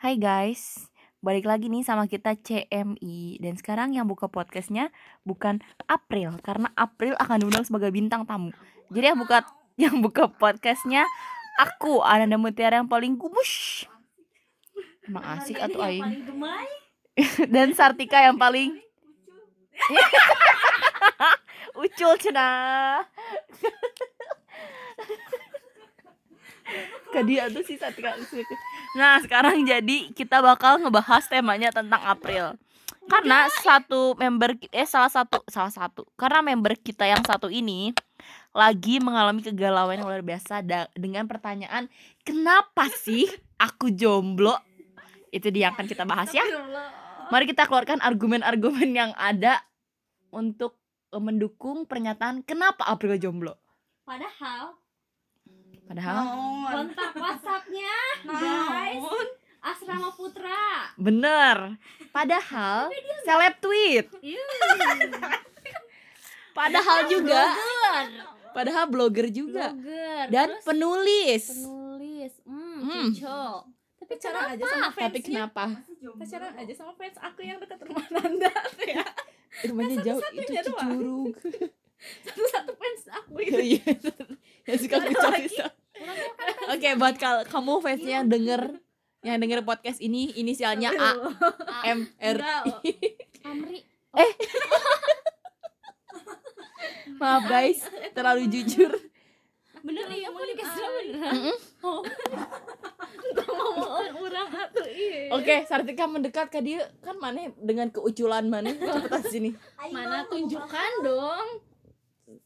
Hai guys, balik lagi nih sama kita CMI Dan sekarang yang buka podcastnya bukan April Karena April akan diundang sebagai bintang tamu. Jadi yang buka yang buka podcastnya aku Ananda Mutiara yang paling gumus Emang asik atau aing. Dan Sartika yang paling Ucul cenah ke dia tuh sih Sartika Nah sekarang jadi kita bakal ngebahas temanya tentang April. Karena satu member eh salah satu salah satu. Karena member kita yang satu ini lagi mengalami kegalauan yang luar biasa da- dengan pertanyaan kenapa sih aku jomblo? Itu dia yang akan kita bahas ya. Mari kita keluarkan argumen-argumen yang ada untuk eh, mendukung pernyataan kenapa April jomblo? Padahal padahal kontak WhatsAppnya guys. Asrama Putra. bener. Padahal seleb tweet. Padahal juga. Padahal blogger juga. Blogger. dan Terus penulis. Penulis. Hmm, Hmm. Tapi pacaran kenapa? aja sama tapi fansnya kenapa pacaran aja sama fans aku yang dekat rumah Nanda. Ya rumahnya jauh. Itu satu-satunya doang. cicurug. satu satu fans aku itu iya. yang suka kucap oke buat kal kamu fansnya yang denger yang denger podcast ini inisialnya A M R oh. Amri. maaf guys terlalu jujur Bener nih, aku dikasih beneran. Mm-mm. ngomongan orang atuh iya oke Sartika mendekat ke dia kan mana dengan keuculan mana cepetan sini mana tunjukkan dong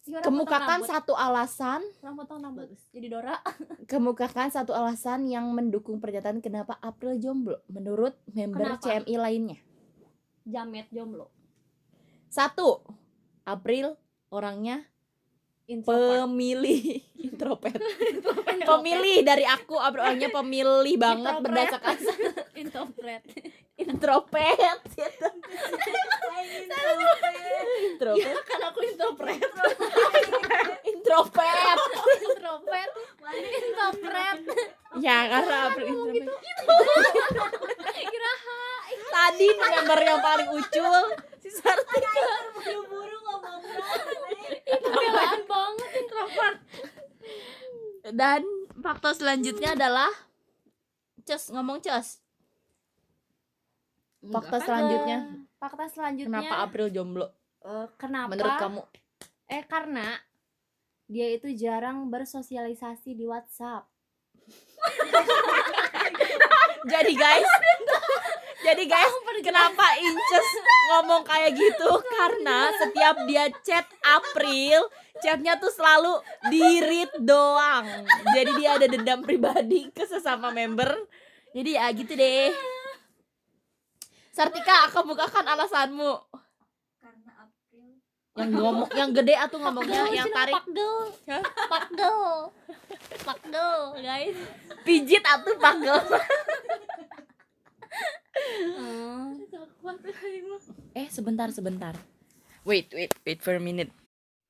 kemukakan satu alasan potong rambut. Jadi Dora. kemukakan satu alasan yang mendukung pernyataan kenapa April jomblo menurut member Kenapa? CMI lainnya. Jamet jomblo. Satu, April orangnya Introvert. pemilih introvert. pemilih dari aku April orangnya pemilih banget berdasarkan Introvert. Introvert. introvert. kan aku introvert introvert. Introvert. Introvert. ya karena April gitu. introvert. Kiraha. Tadi member yang paling ucul si Sartika. Buru-buru ngomong Itu belaan banget introvert. Dan faktor selanjutnya adalah Cus ngomong Cus. Fakta selanjutnya Fakta selanjutnya. kenapa April jomblo eh, kenapa? menurut kamu? Eh karena dia itu jarang bersosialisasi di WhatsApp. Jadi guys, jadi guys, kenapa Inces ngomong kayak gitu? Karena setiap dia chat April, chatnya tuh selalu di read doang. Jadi dia ada dendam pribadi ke sesama member. Jadi ya gitu deh. Sartika, aku bukakan alasanmu. karena April Yang ngomong, yang gede atau ngomongnya, yang tarik Pakdel. Hah? Pakdel. Pakdel, guys. pijit atau pagel. Hmm. Eh sebentar sebentar. Wait wait wait for a minute.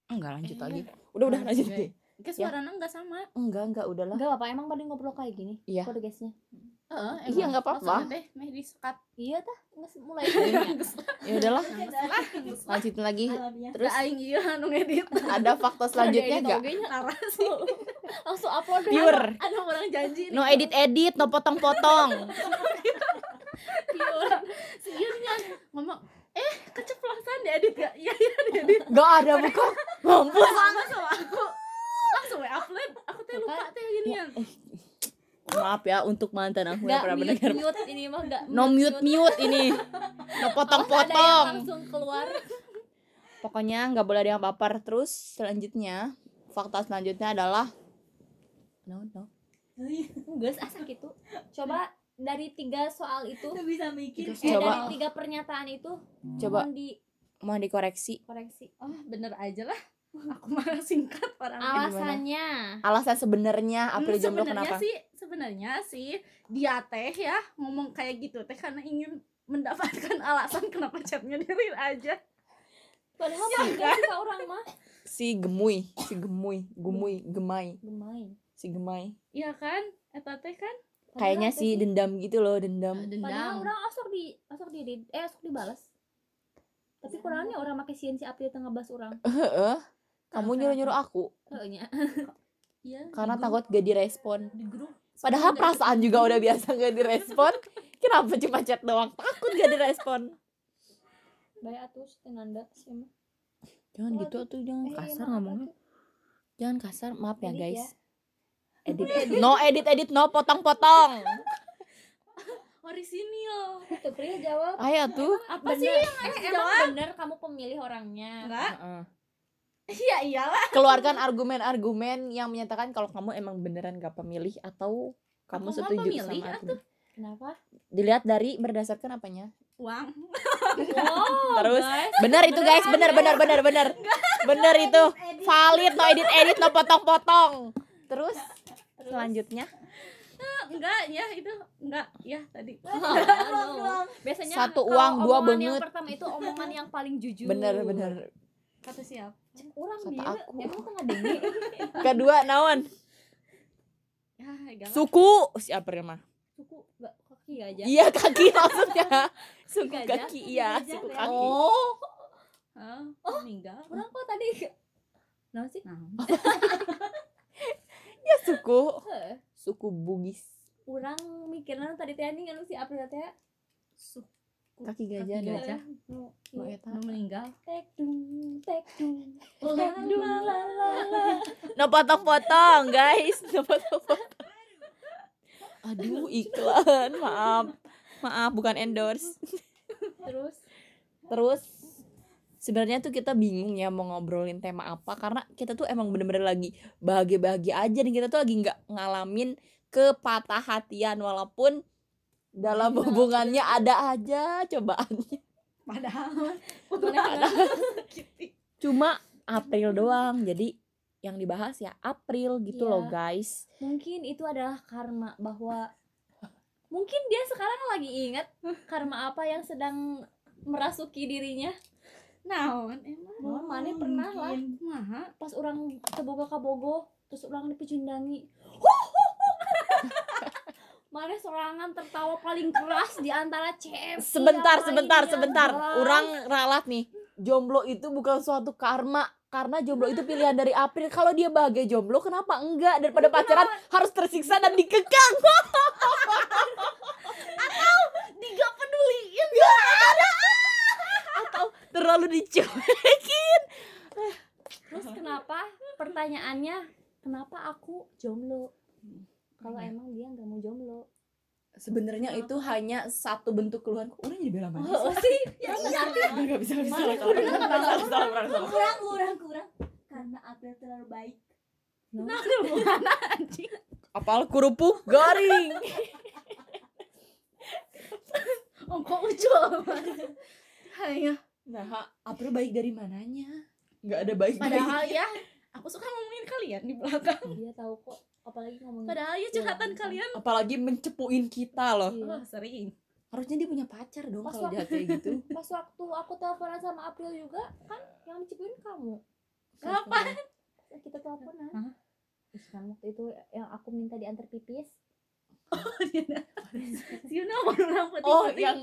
Enggak lanjut lagi. Udah udah lanjut deh. Ke suaranya enggak sama Enggak enggak udahlah. Enggak apa emang pada ngobrol kayak gini. Iya. Kode guysnya. Heeh, Iya, nggak apa-apa. Teh meh disekat Iya tah, mulai. Ya udahlah. Lanjutin lagi. Terus aing iya anu ngedit ada fakta selanjutnya enggak? narasi Langsung upload. Pure. ada orang janji No edit edit, no potong potong. pure sejujurnya ngomong eh keceplosan diedit gak iya iya diedit Enggak ada bukan. Mampus. sama sama aku langsung we upload aku teh lupa teh ginian Maaf ya untuk mantan aku yang pernah mendengar. mute ini mah enggak. No mute mute ini. No potong potong. langsung keluar. Pokoknya nggak boleh ada yang baper. Terus selanjutnya fakta selanjutnya adalah no no Enggak asa gitu. Coba dari tiga soal itu, bisa mikir eh, coba dari tiga pernyataan itu, coba mohon dikoreksi. mau dikoreksi oh bener aja lah aku malah singkat orang Alasannya. alasan sebenarnya April Hmm, jomblo sebenarnya kenapa? sih sebenarnya sih dia teh ya ngomong kayak gitu teh karena ingin mendapatkan alasan kenapa chatnya di real aja Padahal mah enggak sih orang mah. Si gemuy, si gemuy, gemuy, gemai, Gemai. si gemai. iya kan eta teh kan kayaknya sih sih? dendam gitu loh dendam Padahal dendam orang asok di asok di eh asok dibalas. Tapi kurangnya orang make sieun si April tengah bahas orang. Heeh. Kamu nyuruh nyuruh aku. Iya, karena takut gak direspon. Di grup. Padahal perasaan juga udah biasa gak direspon. Kenapa cuma chat doang? Takut gak direspon. Baik atus tenanda sih mah. jangan Oh, gitu tuh jangan Eh, kasar maaf, ngomongnya. Jangan kasar maaf ya Edit guys. Ya. edit. no edit edit. No potong potong orisinil. Tuh Pril jawab. ayo tuh apa Bener. sih yang Eh, jawab? bener kamu pemilih orangnya. enggak. Heeh. Iya iyalah. Keluarkan argumen-argumen yang menyatakan kalau kamu emang beneran gak pemilih atau kamu Aku setuju pemilih, sama atuh. aku Kenapa? dilihat dari berdasarkan apanya? Uang. Oh, Terus, guys. benar itu guys. Benar benar benar benar benar itu. valid no edit edit no potong potong terus. selanjutnya? Enggak ya itu enggak ya tadi. Aduh. Biasanya Satu uang, dua omongan Yang pertama itu omongan yang paling jujur. bener bener. Kata siapa Orang dia aku. emang tengah dengi. kedua naon? Ya enggak suku. Si April mah? Suku enggak kaki aja. iya kaki maksudnya. Suku Gajah. kaki iya Gajah, suku ya. kaki. Oh, oh meninggal? orang kok tadi Nah sih? nah ya suku. Suku Bugis. Orang mikirnya tadi teh nih anu si April teh? Suku kaki gajah Kaki gajah. ieu. eta. nu meninggal? Tek dung tek dung. Oh, tek dung. La la la no potong potong guys. No potong potong aduh. iklan. Maaf. Maaf bukan endorse. Terus? Terus sebenarnya tuh kita bingung ya mau ngobrolin tema apa karena kita tuh emang bener-bener lagi bahagia-bahagia aja nih kita tuh lagi nggak ngalamin kepatah hatian walaupun dalam Iya. hubungannya ada aja cobaannya. padahal Kitty. Cuma April doang. Jadi yang dibahas ya April gitu Iya. loh guys. mungkin itu adalah karma bahwa mungkin dia sekarang lagi ingat karma apa yang sedang merasuki dirinya naon emang Oh, mana pernah lah. Maha. pas orang teboga kabogo terus orang dipecundangi mana sorangan tertawa paling keras di antara CM Sebentar, sebentar, sebentar. Orang ralat nih. Jomblo itu bukan suatu karma karena jomblo itu pilihan dari April. Kalau dia bahagia jomblo, kenapa enggak? Daripada pacaran harus tersiksa dan dikekang. Diga peduliin Atau terlalu dicuekin. terus kenapa pertanyaannya kenapa aku jomblo kalau Iya. emang dia nggak mau jomblo. Sebenarnya itu hanya satu bentuk keluhan. Kok Orang jadi bela manis. oh sih. Ya iya. Enggak bisa bisa Mana? salah, salah, Kurang, salah, kurang kurang kurang. Karena April terlalu baik. Nah. Hubungan anjing? Apal kerupuk garing. oh kok ucul hanya Nah, April baik dari mananya? Enggak ada baik padahal ya aku suka ngomongin kalian di belakang. Dia tahu kok apalagi ngomongin padahal ya curhatan Iya, kalian Apalagi mencepuin kita loh. Iya. oh sering Harusnya dia punya pacar dong Pas kalau jahat kayak gitu. pas waktu aku teleponan sama April juga kan yang dicepuin kamu Kapan? kita teleponan Hah? Terus kan waktu itu yang aku minta diantar pipis you know orang penting Oh, yang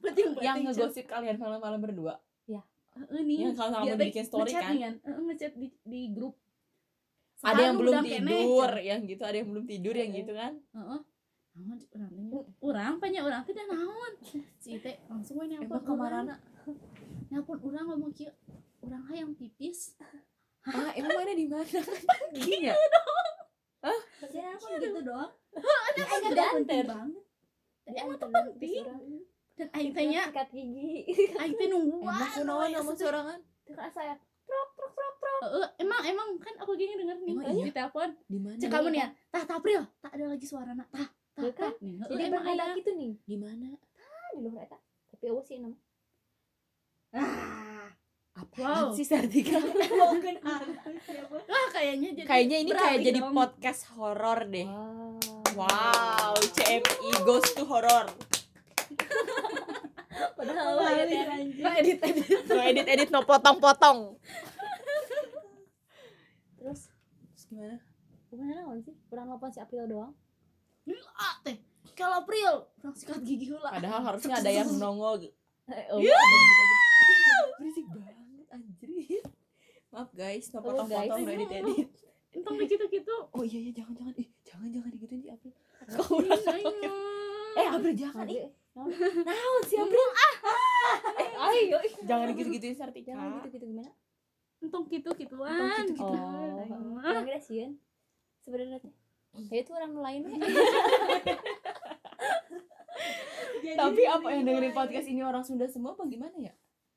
penting yang ngegosip kalian malam-malam berdua. ini Yang kalau dia kamu bikin story kan? Eh, ngechat di di grup ada yang Sekarang belum kene, tidur, Cen. yang gitu, ada yang belum tidur yang gitu kan? Heeh. Naon urang teh? Urang banyak urang teh dah naon. Si teh langsung we nelpon kamarana? Nelpon urang ngomong kieu. Urang hayang pipis. Ah, emang mana di mana? Gini ya? Jangan aku gitu doang Ada Enggak ada danter. banget. Emang tuh penting. orang. Dan aing teh nya, sikat gigi aing teh nungguan. Emang kunaon sama sorangan? terus saya trok trok trok trok Heeh, emang emang kan aku gini denger nih iya? di telepon. Di mana? Cek kamu nih ya. Tah Tapril, tak ada lagi suarana. Tah, tah, Iya kan? tah. Nih, heeh, jadi emang ada aya. gitu nih Di mana? ah di luar eta tapi awas sih nama Ah, Apaan Wow. sih Sartika? mungkin wah kayaknya jadi Kayaknya ini kayak jadi dong. podcast horor deh. wow Wow, CMI goes to horor. padahal Wah, ya iya. kan Nah, edit edit. No edit edit, no potong-potong. terus? Terus gimana? gimana naon sih? Kurang lapan si April doang. Ah, teh. kalau April orang sikat gigi hula padahal harusnya ada yang nongol gitu. oh, Iya. berisik banget anjir. Maaf guys. No potong-potong udah edit entong begitu-gitu oh iya iya. Jangan jangan ih jangan jangan digituin di April kau udah eh April jangan ih naon? Sih April ayo jangan digitu-gituin Sartika jangan gitu gitu gimana? Entong gitu gituan Entong gitu-gitu. oh. Sih kan sebenarnya teh ya itu orang lain we. tapi apa yang dengerin podcast ini orang Sunda semua apa gimana ya?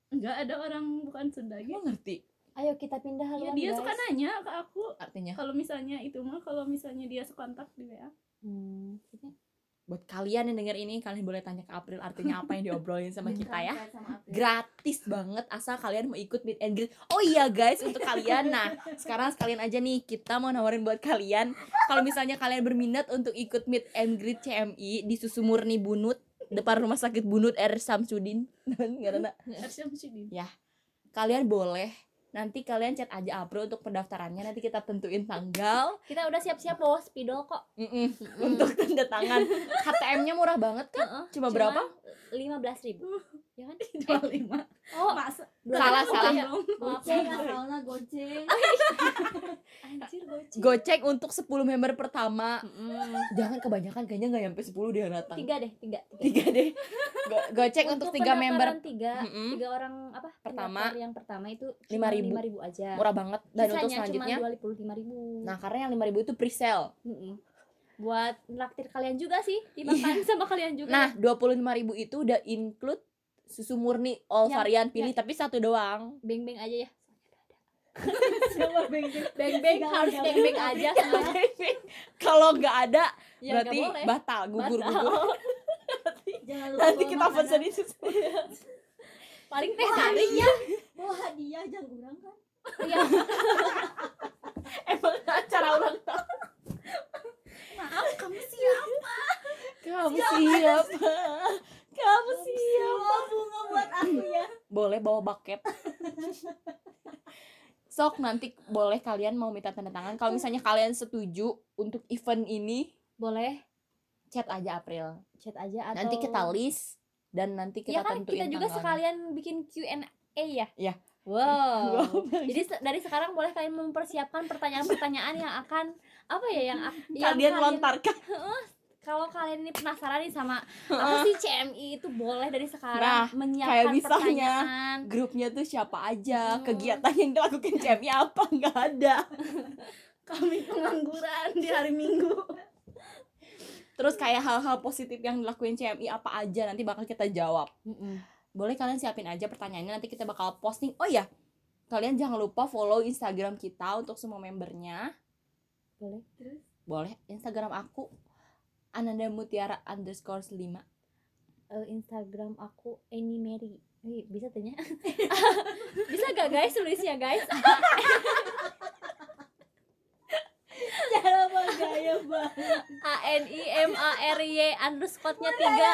Enggak ada orang bukan Sunda gitu. ngerti? Ayo kita pindah ya haluan dia guys. suka nanya ke aku. Artinya? Kalau misalnya itu mah kalau misalnya dia sekontak di WA hmm, maksudnya buat kalian yang denger ini kalian boleh tanya ke April artinya apa yang diobrolin sama kita ya. gratis banget asal kalian mau ikut meet and greet. Oh iya guys untuk kalian. Nah sekarang sekalian aja nih kita mau nawarin buat kalian. Kalau misalnya kalian berminat untuk ikut meet and greet CMI di Susu Murni Bunut depan rumah sakit Bunut R. Samsudin nggak ada Arsyam Syudin kalian boleh nanti kalian chat aja April untuk pendaftarannya. Nanti kita tentuin tanggal. Kita udah siap-siap bawa spidol kok. Mm-mm. untuk tanda tangan. HTM-nya murah banget kan? Heeh. cuma berapa lima belas ribu. Ya kan? Dua lima. oh masa salah salah. maaf ya asalnya goceng anjir goceng gocek untuk 10 member pertama. Jangan kebanyakan kayaknya nggak nyampe 10 dia datang. Tiga deh tiga tiga. Tiga deh. Go- gocek untuk, tiga member. tiga tiga orang apa Pertama. yang pertama itu Lima ribu. lima ribu aja. Murah banget. Dan untuk selanjutnya? dua puluh lima ribu. Nah karena yang 5000 itu pre-sale buat naktir kalian juga sih dimakan sama kalian juga. Nah 25000 itu udah include susu murni all Yang- varian pilih tapi satu doang. Beng beng aja ya. Beng beng beng harus beng beng aja kalau nggak ada ya berarti boleh. batal gugur Batal. gugur jangan lupa nanti kita pesenin susu. Paling teh tarik ya bawa hadiah jangan kurang kan? Iya. Emang acara ulang tahun maaf kamu siapa? Kamu siapa kamu siapa? bunga buat aku ya. Boleh bawa bucket. Sok nanti boleh kalian mau minta tanda tangan. Kalau misalnya kalian setuju untuk event ini boleh chat aja April. Chat aja atau nanti kita list dan nanti kita Iya kan tentuin kita juga tanggalnya. sekalian bikin Q&A ya? Iya. wow. Jadi dari sekarang boleh kalian mempersiapkan pertanyaan-pertanyaan yang akan apa ya yang, kalian lontarkan. Kalau kalian ini penasaran nih sama apa sih CMI itu boleh dari sekarang Nah, menyiapkan kayak misalnya, pertanyaan. grupnya tuh siapa aja Hmm. kegiatan yang dilakukan CMI apa nggak ada. Kami pengangguran di hari minggu. Terus kayak hal-hal positif yang dilakuin CMI apa aja nanti bakal kita jawab. Mm-mm. boleh kalian siapin aja pertanyaannya nanti kita bakal posting. Oh ya kalian jangan lupa follow Instagram kita untuk semua membernya boleh. Boleh. Instagram aku Ananda Mutiara underscore 5 Eh, Instagram aku Annie Mary. Wih, bisa tanya bisa gak guys? Tulisnya guys. Cara apa gaya banget A N I M A R Y underscore nya tiga.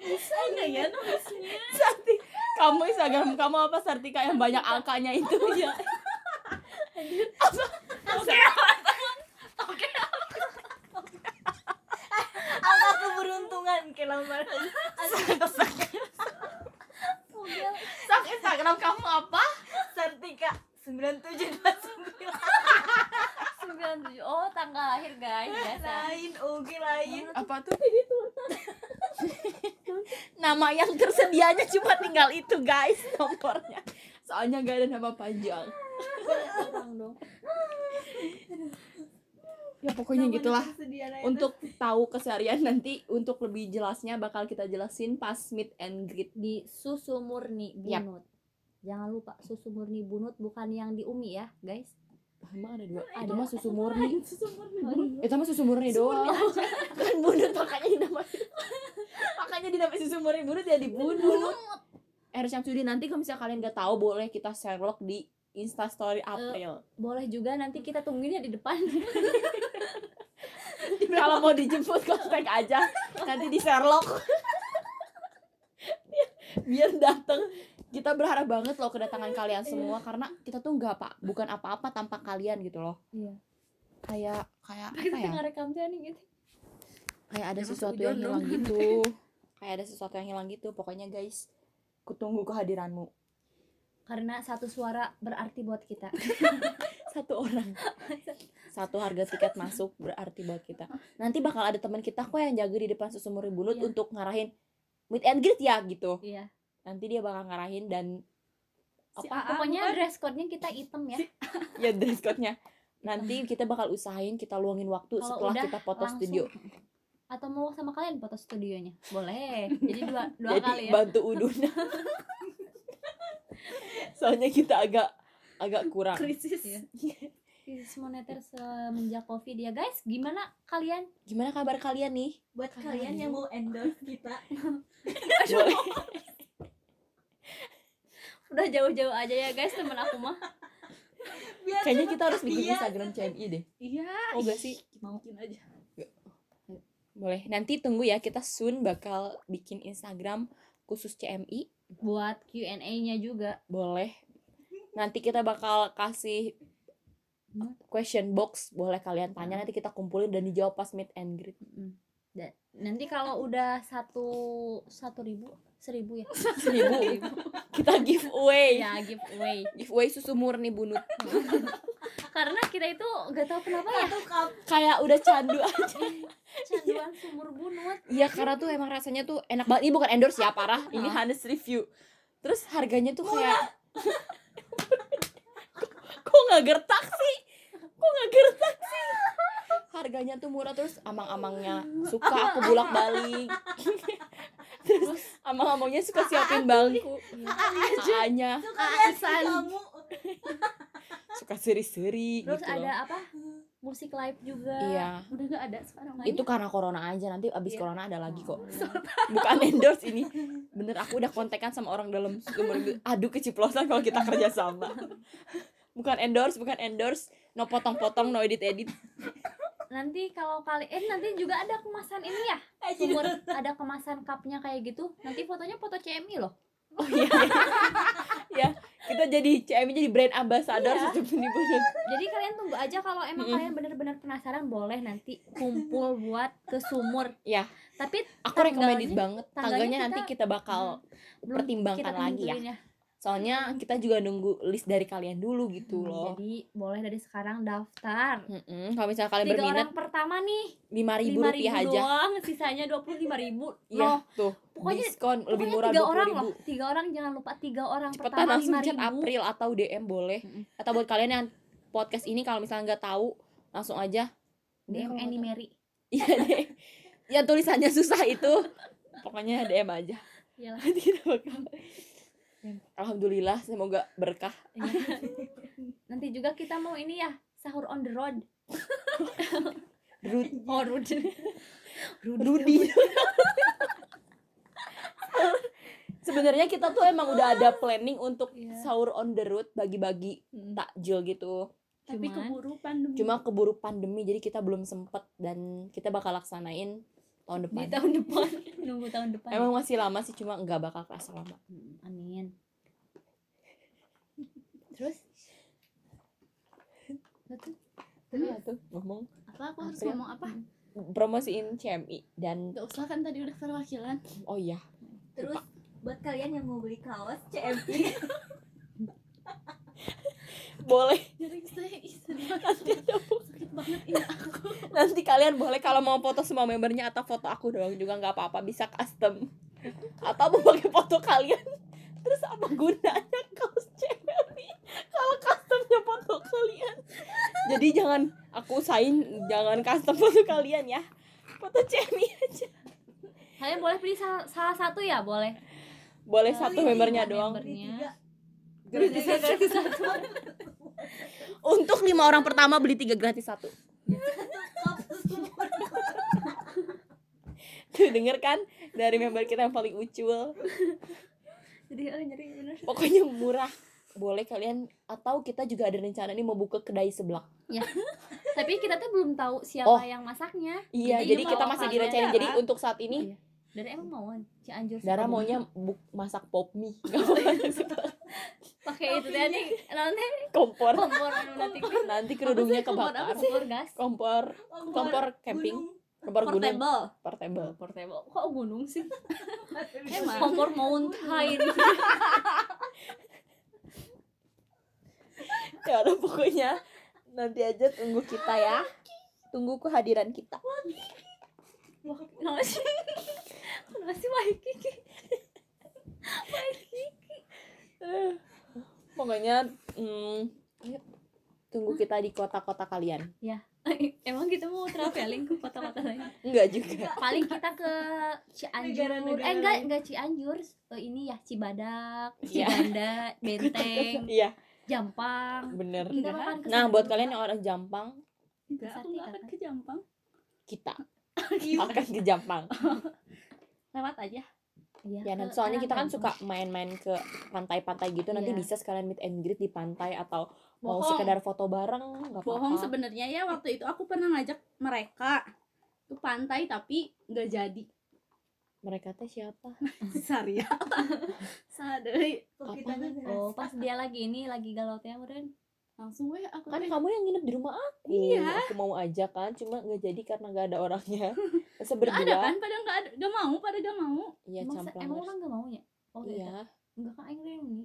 bisa nggak ya nulisnya? Sarti kamu Instagram kamu apa Sartika? Yang banyak angkanya itu. Ya angka keberuntungan? Kelamar Sak Instagram kamu apa? Sartika sembilan tujuh dua sembilan. Sembilan tujuh. Oh tanggal lahir guys biasa. Lain oke lain. Apa tuh? Nama yang tersedianya cuma tinggal itu guys nomornya. Soalnya gak ada nama panjang Orang dong ya pokoknya gitulah. Untuk untuk tahu keseharian nanti untuk lebih jelasnya bakal kita jelasin pas meet and greet di susu murni bunut. Jangan lupa susu murni bunut bukan yang di umi ya guys. Emang ada dua? Ada. itu mah susu murni. Susu murni itu mah susu murni doang. kan bunut makanya dinamain. Makanya dinamain susu murni bunut ya di bunut. Er Syamsuddin nanti kalau misalnya kalian gak tahu boleh kita Sherlock di Insta Story April. boleh juga nanti kita tungguin ya di depan kalau mau dijemput kontak aja nanti di Sherlock. Biar, dateng. Kita berharap banget loh kedatangan kalian semua karena kita tuh nggak apa bukan apa-apa tanpa kalian gitu loh. Iya. kayak kayak apa kita ya gitu. Kayak ada Emang sesuatu yang hilang dong. gitu. Kayak ada sesuatu yang hilang gitu. Pokoknya guys kutunggu kehadiranmu. Karena satu suara berarti buat kita. Satu orang satu harga tiket masuk berarti buat kita. Nanti bakal ada teman kita kok yang jaga di depan susumur bulut Iya. untuk ngarahin meet and greet ya gitu. Iya. Nanti dia bakal ngarahin dan Si apa? Aa pokoknya bukan? dress code-nya kita hitam ya. Ya dress code-nya. Nanti kita bakal usahain kita luangin waktu Kalau setelah udah, kita foto langsung. studio. Atau mau sama kalian foto studionya? Boleh. Jadi dua dua jadi kali ya. bantu uduna soalnya kita agak agak kurang. Krisis. Iya. Krisis moneter semenjak covid ya guys. Gimana kalian? Gimana kabar kalian nih? Buat Kalian kalian yang mau endorse kita. Udah jauh-jauh aja ya guys temen aku mah. Biar kayaknya kita harus bikin dia. Instagram CMI deh. Iya. Oh gak sih? Mungkin aja. Boleh. Nanti tunggu ya kita soon bakal bikin Instagram khusus CMI buat Q&A-nya juga. Boleh. Nanti kita bakal kasih. Question box boleh kalian tanya nanti kita kumpulin dan dijawab pas meet and greet. Mm. Dan nanti kalau udah satu satu ribu seribu ya? Seribu. Kita giveaway. Ya giveaway. Giveaway susu murni bunut. Karena kita itu gak tahu kenapa ya. Kayak udah candu aja. Canduan sumur bunut. Iya karena tuh emang rasanya tuh enak banget. Ini bukan endorse ya parah. Ini honest review. Terus harganya tuh kayak kok nggak gertak sih? Kok nggak gertak sih? Harganya tuh murah terus amang-amangnya suka aku bolak balik. terus amang-amangnya suka siapin bangku. Aanya kamu suka seri-seri terus gitu loh. ada apa musik live juga Iya. udah gak ada sekarang Itu karena corona aja nanti abis Iya. corona ada lagi kok. Oh. Bukan endorse ini. Bener aku udah kontekan sama orang dalam aduh keceplosan kalau kita kerja sama. Bukan endorse, bukan endorse. No potong-potong, no edit-edit. nanti kalau kali eh nanti juga ada kemasan ini ya sumur ada kemasan cupnya kayak gitu nanti fotonya foto CMI loh Oh iya. ya, kita jadi CMI jadi brand ambassador Iya. jadi kalian tunggu aja kalau emang Mm-mm. kalian benar-benar penasaran boleh nanti kumpul buat ke sumur Iya. tapi Aku Tanggalnya- banget. tanggalnya Tangganya kita- nanti kita bakal belum pertimbangkan kita lagi ya. tentuin Soalnya kita juga nunggu list dari kalian dulu gitu Hmm, loh. jadi boleh dari sekarang daftar Mm-mm. Kalau misalnya kalian tiga berminat orang pertama nih lima ribu rupiah aja. doang sisanya dua puluh lima ribu Iya, loh tuh. pokoknya- diskon lebih murah tiga orang ribu. loh tiga orang jangan lupa tiga orang cepetan pertama langsung chat ribu April atau DM boleh Mm-mm. atau buat kalian yang podcast ini kalau misalnya nggak tahu langsung aja DM Annie Mary iya deh yang tulisannya susah itu pokoknya DM aja Iyalah. Alhamdulillah semoga berkah. Nanti juga kita mau ini ya sahur on the road. Rud oh road Rudi sebenarnya kita tuh emang udah ada planning untuk Iya. sahur on the road bagi-bagi Hmm. takjil gitu. Tapi Cuman- keburu pandemi. Cuma keburu pandemi jadi kita belum sempet dan kita bakal laksanain tahun di depan. tahun depan. Nunggu tahun depan. Emang masih lama sih, cuma nggak bakal kerasa lama. Hmm, amin. Terus? Betul. Iya tuh ngomong. Apa? Aku harus April. ngomong apa? promosiin CMI dan gak usah kan tadi udah perwakilan. Oh iya. Terus buat kalian yang mau beli kaos CMI boleh. Jadi saya istri. Nanti ada sakit banget ini aku nanti kalian boleh kalau mau foto semua membernya atau foto aku doang juga nggak apa-apa bisa custom. Atau mau pakai foto kalian. Terus apa gunanya kaos CMI kalau customnya foto kalian. Jadi jangan aku usahain jangan custom foto kalian ya. Foto CMI aja. Kalian boleh pilih salah, salah satu ya boleh. Boleh satu membernya doang. membernya. Gratis. Gratis satu. Untuk lima orang pertama beli tiga gratis satu. Tuh denger kan? Dari member kita yang paling ucul. Jadi oh, nyeri bener. Pokoknya murah. Boleh kalian Atau kita juga ada rencana nih mau buka kedai seblak tapi kita tuh belum tahu siapa Oh. yang masaknya Iya Jadi jadi kita masih direncanain Jadi Dara. untuk saat ini Iya. dari emang mauan Cianjur? Dara maunya buk masak pop mie Gak mau masak seblak pakai itu nih nanti kompor. kompor anu nanti nanti kerudungnya kompor? Kebakar. kompor gas. Kompor. Kompor camping. Kompor gunung. Portable. Portable portable kok gunung sih? Emang. kompor mountain ya udah pokoknya nanti aja tunggu kita ya. Tunggu kehadiran kita. Wah, kenapa sih kenapa sih Waikiki pokoknya mm, yuk, tunggu kita di kota-kota kalian. Emang kita mau traveling ke kota-kota lain? Enggak juga. Paling kita ke Cianjur. Negara-negara eh enggak enggak Cianjur. Eh, ini ya Cibadak Iya. Ciganda Benteng iya. Jampang. Bener. Kita nah buat kalian yang orang Jampang Enggak, aku nggak akan ke Jampang. kita akan ke Jampang. Lewat aja. Iya, ya ke nanti soalnya kita kan suka main-main ke pantai-pantai gitu nanti Iya. bisa sekalian meet and greet di pantai atau mau Bohong. sekedar foto bareng nggak Bohong apa-apa sebenarnya ya waktu itu aku pernah ngajak mereka ke pantai tapi nggak jadi. mereka teh siapa Saria. Sadei. Apa? oh pas dia lagi ini lagi galau teh Langsung weh aku kan kamu yang nginep di rumah aku. Iya. aku mau aja kan cuma nggak jadi karena nggak ada orangnya. Nggak ada kan pada nggak ada nggak mau pada nggak mau. Iya emang, se- emang orang gak mau ya? Oh iya. Iya. Enggak kan aing reuni.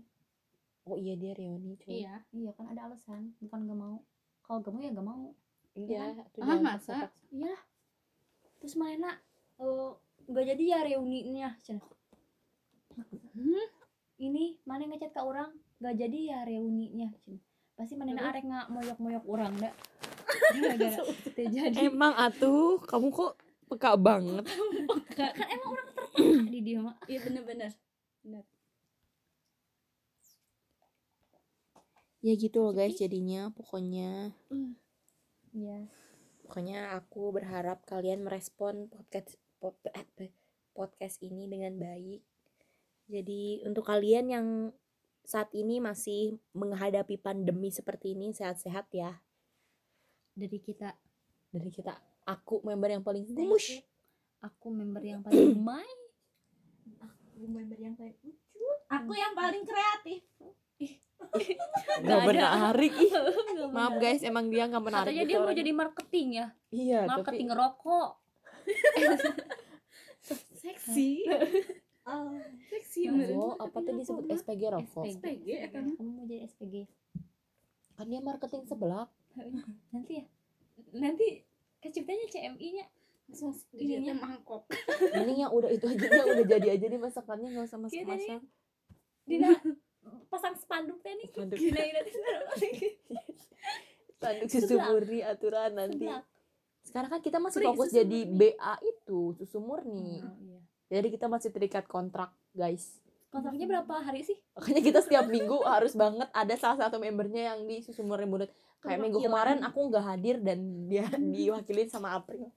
Oh iya dia reuni cuy. Iya. Iya kan ada alasan bukan gak mau. Kalau gak mau ya gak mau. Iya tuh Ah, jangan masa? iya. Terus mana eh nggak jadi ya reuninya? Hmm? ini mana ngechat ke orang nggak jadi ya reuninya? Cenah pasti mana Terus? arek nggak moyok moyok orang teu jadi. Emang atuh kamu kok peka banget? Kan kan emang orang terpeka di dia mah iya bener-bener. Ya gitu loh guys jadinya pokoknya. Iya. Pokoknya aku berharap kalian merespon podcast pod- eh, podcast ini dengan baik. Jadi untuk kalian yang saat ini masih menghadapi pandemi seperti ini sehat-sehat ya? Dari kita. Dari kita. Aku member yang paling gemush aku. Member yang paling main aku member yang paling lucu. Aku yang paling kreatif. Nggak menarik. Ih. maaf guys emang dia nggak menarik katanya gitu dia mau jadi marketing ya? Iya marketing tapi rokok. Seksi bener oh apa tuh disebut SPG rokok? SPG. Kan? Kamu mau jadi SPG kan dia marketing sebelah. Nanti ya. Nanti keciptanya CMI nya langsung Ininya. ininya mangkok. Mending yang udah itu aja yang udah jadi aja deh masakannya nggak usah masak Iya, tadi. masak Dina pasang spanduk teh nih. Spanduk. Dina ini tanduk susu murni aturan nanti. sekarang kan kita masih fokus jadi murni. BA itu susu murni. Oh, iya. jadi kita masih terikat kontrak guys. Kontraknya berapa hari sih? Makanya kita setiap minggu harus banget ada salah satu membernya yang di susu murni mulut kayak minggu kemarin aku nggak hadir dan dia diwakilin sama April.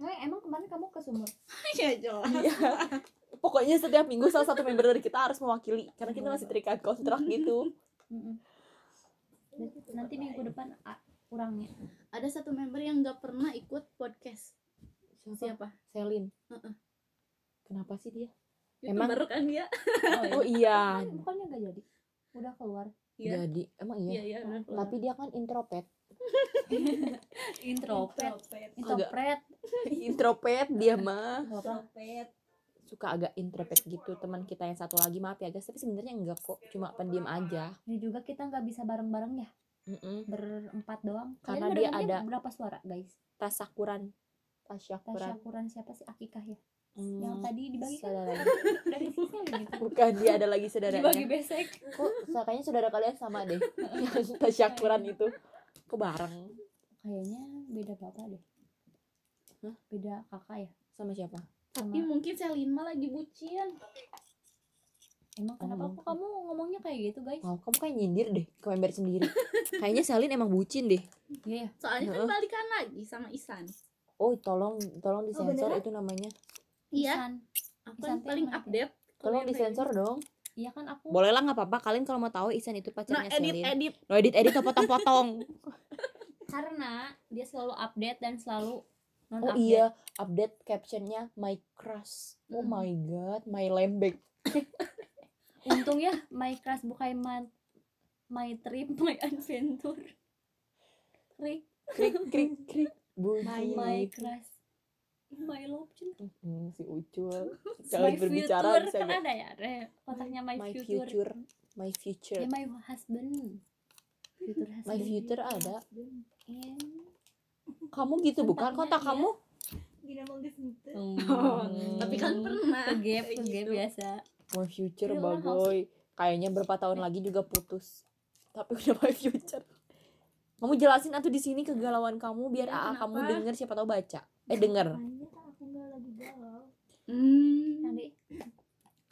Nah, emang kemarin kamu ke sumur? Ya jelas. Iya. Pokoknya setiap minggu salah satu member dari kita harus mewakili karena kita masih terikat kontrak gitu. Nanti minggu depan kurangnya ada satu member yang nggak pernah ikut podcast. Siapa? Selin. Heeh. kenapa sih dia Emang? baru kan dia? Oh iya. Bukan- bukannya nggak jadi? Udah keluar. Iya. jadi. Emang iya? Iya iya udah keluar. tapi dia kan introvert. Introvert. Introvert. introvert. Introvert dia mah. Introvert. suka agak introvert gitu teman kita yang satu lagi. Maaf ya guys tapi sebenarnya enggak kok. Cuma pendiam aja. Ini juga kita nggak bisa bareng-bareng ya? Mm-mm. berempat doang. Karena Kalian dia ada- berapa suara guys? Tasyakuran. Tasyakuran. Tasyakuran siapa sih? Akikah ya Hmm, yang tadi dibagi kan? saudaranya. dari sisi gitu. Bukan dia ada lagi dibagi saudaranya besek. Kok kayaknya saudara kalian sama deh. Yang tasyakuran itu. Kebareng kayaknya beda bapak deh. Hah? beda kakak ya? Sama siapa? Tapi sama mungkin Selin mah lagi bucin emang kenapa? Kok kamu ngomongnya kayak gitu guys? Wow, kamu kayak nyindir deh ke member sendiri. Kayaknya Salin emang bucin deh. Iya ya soalnya kan balikan lagi sama Isan oh tolong tolong disensor beneran? itu namanya iya. Isan. aku Isan paling update. Tolong disensor dong. Iya kan aku boleh lah nggak apa-apa. Kalian kalau mau tahu Isan itu nah pacarnya edit Selin. edit. No edit edit potong-potong karena dia selalu update dan selalu non oh update. iya update captionnya my crush. Oh Hmm. my god my lembek. Untung ya my crush bukan man my trip my adventure. Rick krik krik krik. Bunyi my crush my love cinta Hmm, si ucul. My kalau berbicara future bisa kan ada ya? Ada ya kotaknya my, my future, future my future. Ya my husband. Future husband. My future ada kamu gitu bukan kotak iya. kamu? Gitu. Hmm. Tapi kan pernah. gap gitu. biasa. My future bagoy. Kayaknya berapa tahun lagi juga putus. Tapi udah my future. Kamu jelasin atau di sini kegalauan kamu biar Iya, AA kamu kenapa? denger siapa tahu baca. Eh denger Makanya aku nggak lagi galau Hmm. nanti.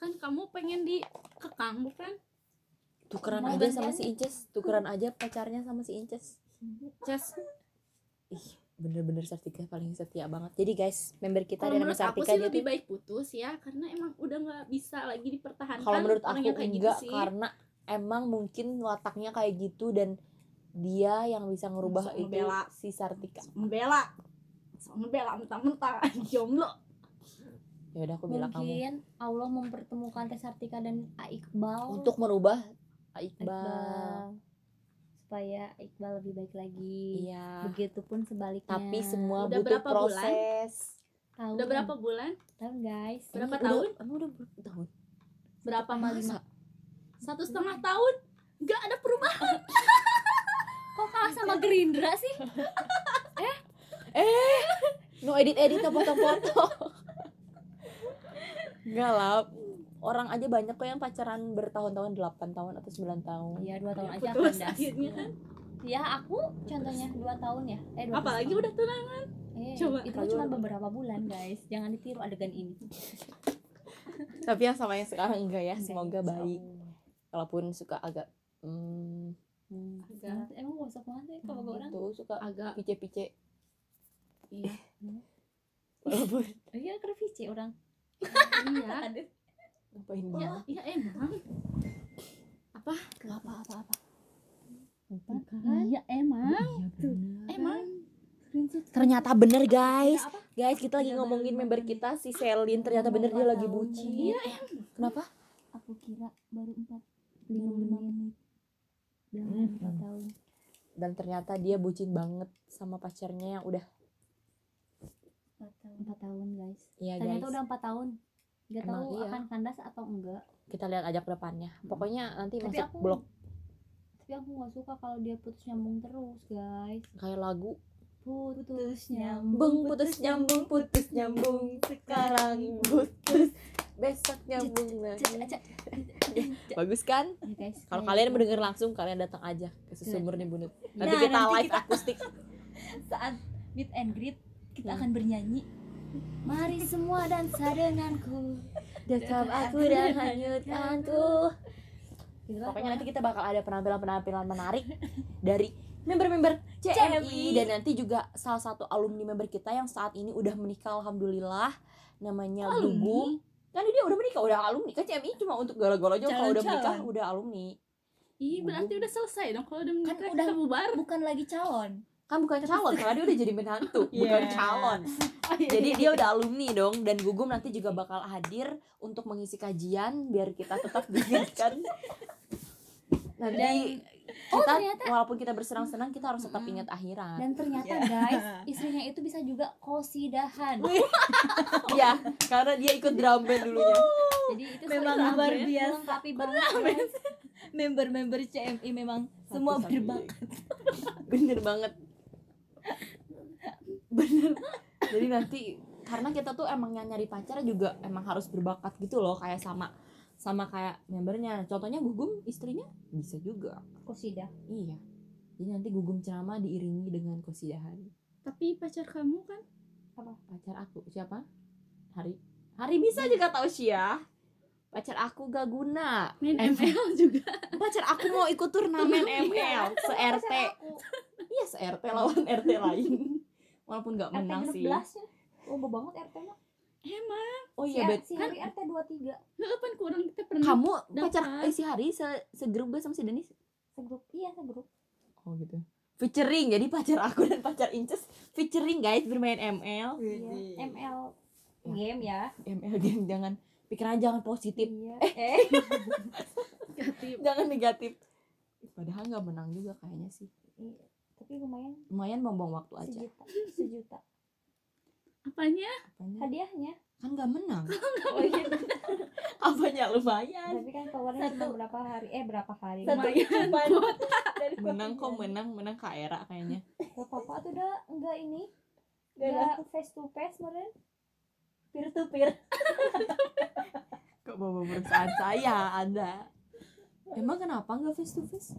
Kan kamu pengen dikekang bukan? tukeran Mau aja sama si Inces. Tukeran aja pacarnya sama si Inces. Just ih bener-bener Sartika paling setia banget. Jadi guys member kita menurut aku Sartika sih dia lebih tuh baik putus ya karena emang udah nggak bisa lagi dipertahankan kalau menurut orang aku yang kayak gitu enggak sih. karena emang mungkin wataknya kayak gitu dan dia yang bisa ngerubah Sok itu ngebela. si Sartika membela so membela mentang-mentang jomblo ya udah aku bilang kamu. Mungkin Allah mempertemukan Teh Sartika dan A Iqbal. Untuk merubah A Iqbal. Supaya Iqbal lebih baik lagi. Iya. Begitupun sebaliknya. Tapi semua Udah butuh berapa bulan? proses. Tahun. Udah berapa bulan? Tahun guys. Berapa Emang tahun? udah, udah berapa tahun. Berapa lima? Satu setengah tahun? Nggak ada perubahan. Kok kalah sama Gerindra sih? No edit edit foto-foto Enggak lah orang aja banyak kok yang pacaran bertahun-tahun 8 tahun atau 9 tahun. Iya dua tahun aja putus akhirnya. Kan ya aku contohnya dua tahun ya. Eh dua apalagi tahun. udah tunangan. Eh, coba. itu Kalau cuma beberapa bulan guys. Jangan ditiru adegan ini. Tapi yang sama yang sekarang enggak ya semoga baik. Walaupun suka agak hmm, Hmm, Agak- emang gosok banget ya kalau orang. itu suka agak. pice-pice iya. Walaupun iya orang iya. Ngapain ya, dia ya emang apa? Apa apa apa. Iya emang. emang? Ternyata bener guys. Ya, apa? guys kita lagi Iya, ngomongin member kita si Selin. Ternyata bener dia lagi bucin. Iya kenapa? Aku kira baru empat lima menit. dalam Hmm. empat tahun dan ternyata dia bucin banget sama pacarnya yang udah empat tahun. Empat tahun guys. Iya ternyata guys. udah empat tahun. Nggak tahu iya. akan kandas atau enggak. Kita lihat aja ke depannya pokoknya nanti tapi masuk aku blog. Tapi aku nggak suka kalau dia putus nyambung terus guys. Kayak lagu. Putus Bung putus nyambung putus nyambung. sekarang putus besok nyambung lagi. bagus kan? Ya, guys kalau kalian gitu. mendengar langsung kalian datang aja ke sesumber nih bunut. Nanti Nah, kita nanti live kita- akustik. Saat meet and greet kita akan bernyanyi. Mari semua dansa denganku. Dekap aku dan hanyutkanku. Gitu pokoknya nanti kita bakal ada penampilan-penampilan menarik dari member-member CMI CMI. dan nanti juga salah satu alumni member kita yang saat ini udah menikah alhamdulillah. Namanya Gugum kan dia udah menikah udah alumni. Kan CMI cuma untuk galau-galau aja kalau udah menikah udah alumni. Ih, berarti udah selesai dong kalau udah menikah Kan udah- bubar. bukan lagi calon kan bukan calon karena dia udah jadi menantu bukan Yeah. calon Oh, iya, jadi iya. dia udah alumni dong dan Gugum nanti juga bakal hadir untuk mengisi kajian biar kita tetap diingatkan nanti Dan- Oh, kita ternyata- walaupun kita bersenang-senang kita harus tetap ingat akhirat dan ternyata guys istrinya itu bisa juga kosidahan Iya, karena dia ikut drum band dulunya. jadi itu Memang luar melengkapi biasa. banget guys. member-member CMI memang semua Satu-satunya. berbakat Bener banget. Bener. Jadi nanti karena kita tuh emang yang nyari pacar juga emang harus berbakat gitu loh kayak sama sama kayak membernya. Contohnya Gugum istrinya bisa juga. kosidah Iya. Jadi nanti Gugum ceramah diiringi dengan kosidahan. Tapi pacar kamu kan Pacar aku siapa? Hari. Hari bisa juga tahu Sia. Pacar aku gak guna. main ML juga. pacar aku mau ikut turnamen ML se RT se RT lawan RT lain. Walaupun nggak RT menang genep sih. Ya oh banget RT mah. Emang? Oh si, iya bet. si hari RT 23 lu kan kurang kita pernah kamu Dapat. pacar eh, si Hari se segrup gak sama si Denis? Segrup iya segrup. Oh gitu. Featuring jadi pacar aku dan pacar Inces. Featuring guys bermain ML iya. ML game ya. ML game jangan. Pikiran jangan positif. Iya eh. Negatif. jangan negatif. Padahal nggak menang juga kayaknya sih. Iya, tapi lumayan. Lumayan buang waktu aja. Sejuta. Sejuta. Apanya? Apanya? Hadiahnya. Kan nggak menang. Oh iya. Apanya? Lumayan. Tapi kan keluarnya cuma berapa hari? Eh berapa hari? Satu lumayan. dari menang kok menang menang ke era kayaknya. Kalau papa tuh udah enggak ini. Nggak enggak face to face meren peer to peer. Kok bawa perusahaan saya ada emang kenapa nggak face to face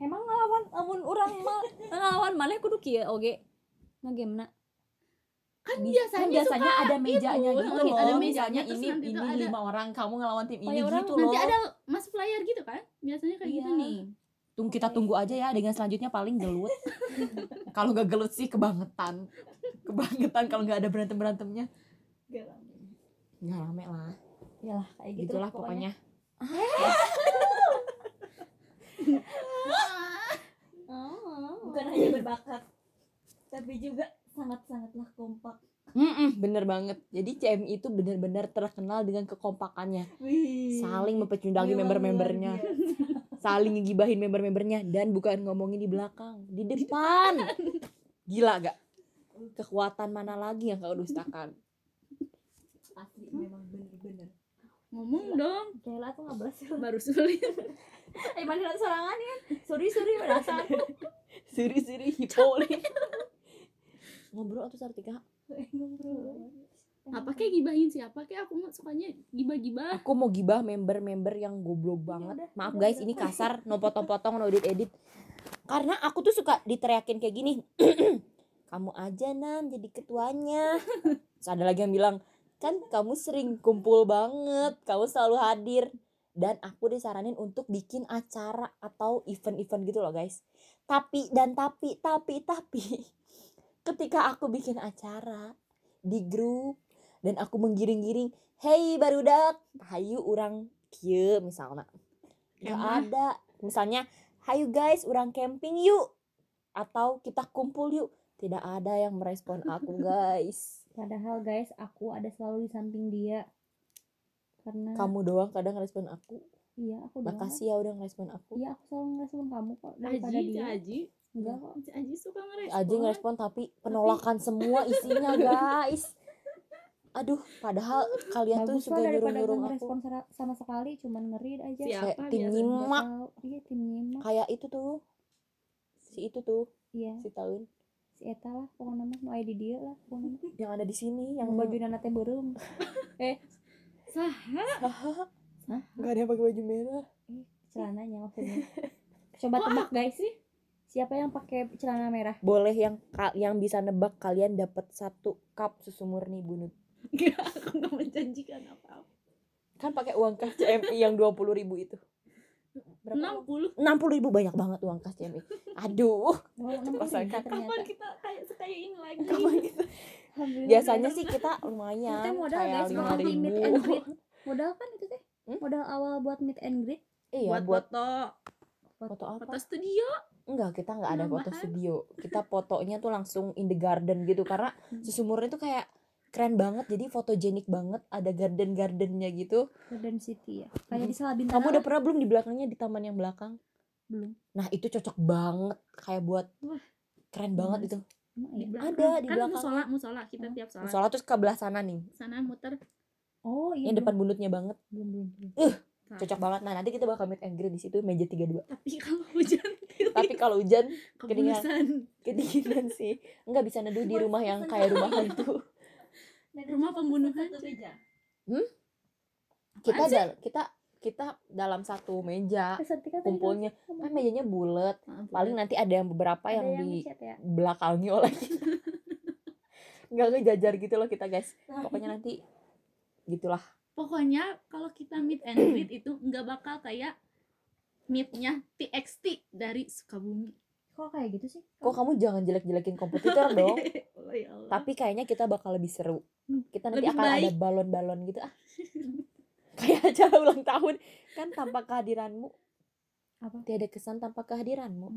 emang ngelawan amun orang mah ngelawan mana kudu kieu oge ngagame kan Bi- biasanya, kan biasanya suka ada mejanya itu, gitu nanti loh ada mejanya ini nanti ini ada lima orang kamu ngelawan tim ini orang gitu nanti loh ada mas flyer gitu kan biasanya kayak gitu Iya. nih Tunggu kita tunggu aja ya dengan selanjutnya paling gelut. kalau nggak gelut sih kebangetan. Kebangetan kalau nggak ada berantem berantemnya. Nggak rame lah. ya lah kayak gitu Gitulah lah pokoknya. Bukan hanya berbakat tapi juga sangat-sangatlah kompak Mm-mm, bener banget. Jadi CMI itu benar-benar terkenal dengan kekompakannya. Saling mempecundangi member-membernya. Saling ngegibahin member-membernya dan bukan ngomongin di belakang, di depan. Gila gak? Kekuatan mana lagi yang kau dustakan? Asli memang bener-bener. Ngomong dong. Kayla tuh nggak berhasil baru sulit. Eh mana sorangan ya. Sorry sorry berhasil Siri-siri hipoli. Ngobrol atau Sartika? apa kayak gibahin siapa kayak aku mah sukanya gibah-gibah Aku mau gibah member-member yang goblok banget. udah, Maaf udah, guys, ini kasar, no potong-potong, no edit-edit. Karena aku tuh suka diteriakin kayak gini. kamu aja nan jadi ketuanya. Terus ada lagi yang bilang, kan kamu sering kumpul banget, kamu selalu hadir. Dan aku disaranin untuk bikin acara atau event-event gitu loh guys. Tapi dan tapi tapi tapi ketika aku bikin acara di grup dan aku menggiring-giring, "Hey barudak, hayu orang kieu misalnya." Gak Emang? ada. Misalnya, "Hayu guys, orang camping yuk." Atau kita kumpul yuk. Tidak ada yang merespon aku, guys. Padahal guys aku ada selalu di samping dia karena Kamu doang kadang ngerespon aku. iya aku doang. Makasih ya udah ngerespon aku. iya aku selalu ngerespon kamu kok daripada Aji dia Aji enggak kok si Aji suka ngerespon Aji ngerespon tapi penolakan semua isinya, guys. Aduh, padahal kalian tuh bagus suka daripada gak nyuruh-nyuruh aku. sama sekali cuman ngerid aja Siapa Kayak tim nyimak. Iya tim nyimak Kayak itu tuh. Si itu tuh, iya si tahun eta lah pokoknya mah nu aya di dia lah pokoknya yang ada di sini yang baju nana teh beureum saha? Hah? Gak ada yang pakai baju merah. celananya maksudnya. Coba tebak guys sih. Siapa yang pakai celana merah? Boleh yang yang bisa nebak kalian dapat satu cup susu murni bunut. Enggak, aku gak menjanjikan apa-apa. Kan pakai uang kas CMI yang 20.000 ribu itu. Enam puluh Enam puluh ribu banyak banget uang kas CMI. Aduh, ternyata kapan kita kayak sekaya ini lagi kapan? Alhamdulillah. Biasanya sih kita lumayan teh modal kayak guys lima ribu. greet modal kan itu teh Hmm? modal awal buat meet and greet Iya, buat, buat foto foto apa? foto studio Enggak, kita nggak ada foto studio. Kita fotonya tuh langsung in the garden gitu karena susu murni tuh kayak keren banget jadi fotogenik banget ada garden gardennya gitu. Garden City ya? Kayak Hmm. di Salabintang kamu udah pernah belum di belakangnya di taman yang belakang? Belum. Nah itu cocok banget kayak buat Wah. keren banget Mas. itu. Emang di iya? belakang. Ada di kan belakang. musola musola kita Oh. tiap sholat. Soalnya tuh sebelah sana nih. Sana muter. Oh iya yang depan belum bunutnya banget. Belum belum, belum. cocok banget. Nah nanti kita bakal meet and greet di situ meja 32 tapi kalau hujan tapi kalau hujan kebunusan kedinginan sih. Nggak bisa neduh di rumah yang kayak rumah hantu rumah pembunuhan kita Apaan sih? dal- kita kita dalam satu meja kumpulnya. kan mejanya bulat. Paling nanti ada yang beberapa ada yang yang di ya? belakangnya oleh kita. Nggak ngejajar gitu loh kita guys. Pokoknya nanti gitulah. Pokoknya kalau kita meet and greet itu nggak bakal kayak meetnya TXT dari Sukabumi. Kok kayak gitu sih? Kok kamu jangan jelek-jelekin kompetitor dong? Oh, ya Allah. tapi kayaknya kita bakal lebih seru. Hmm, kita nanti lebih akan ada baik. balon-balon gitu ah. Kayak acara ulang tahun. Kan tanpa kehadiranmu Apa? tiada kesan tanpa kehadiranmu.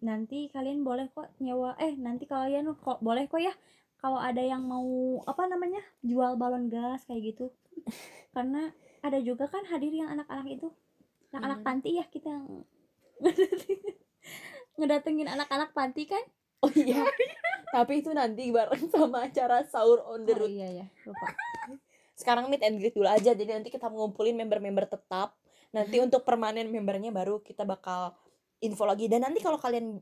Nanti kalian boleh kok nyewa eh nanti kalian kok boleh kok ya kalau ada yang mau apa namanya jual balon gas kayak gitu. Karena ada juga kan hadir yang anak-anak itu. Anak-anak Yang panti ya kita yang ngedatengin anak-anak panti kan? Oh iya tapi itu nanti bareng sama acara sahur on the oh road. iya ya lupa. Sekarang meet and greet dulu aja. Jadi nanti kita ngumpulin member-member tetap. Nanti untuk permanen membernya baru kita bakal info lagi. Dan nanti kalau kalian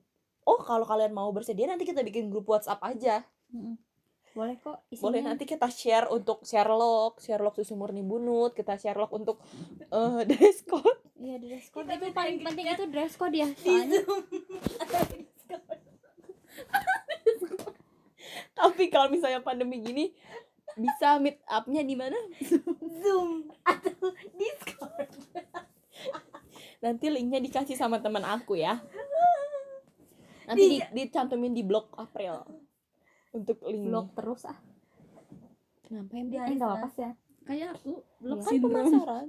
oh kalau kalian mau bersedia nanti kita bikin grup WhatsApp aja. Boleh kok isinya. Boleh nanti kita share untuk Sherlock. Sherlock susu murni bunut. Kita Sherlock untuk eh dress code. Iya dress code. meet paling penting itu dress code ya di soalnya. Zoom tapi kalau misalnya pandemi gini bisa meet upnya di mana? Zoom atau discord. Nanti linknya dikasih sama teman aku ya. Nanti di, dicantumin di blog April. Untuk link blog terus ah. Kenapa yang Di eh nggak apa sih ya kayak aku belum Iya. kan pemasaran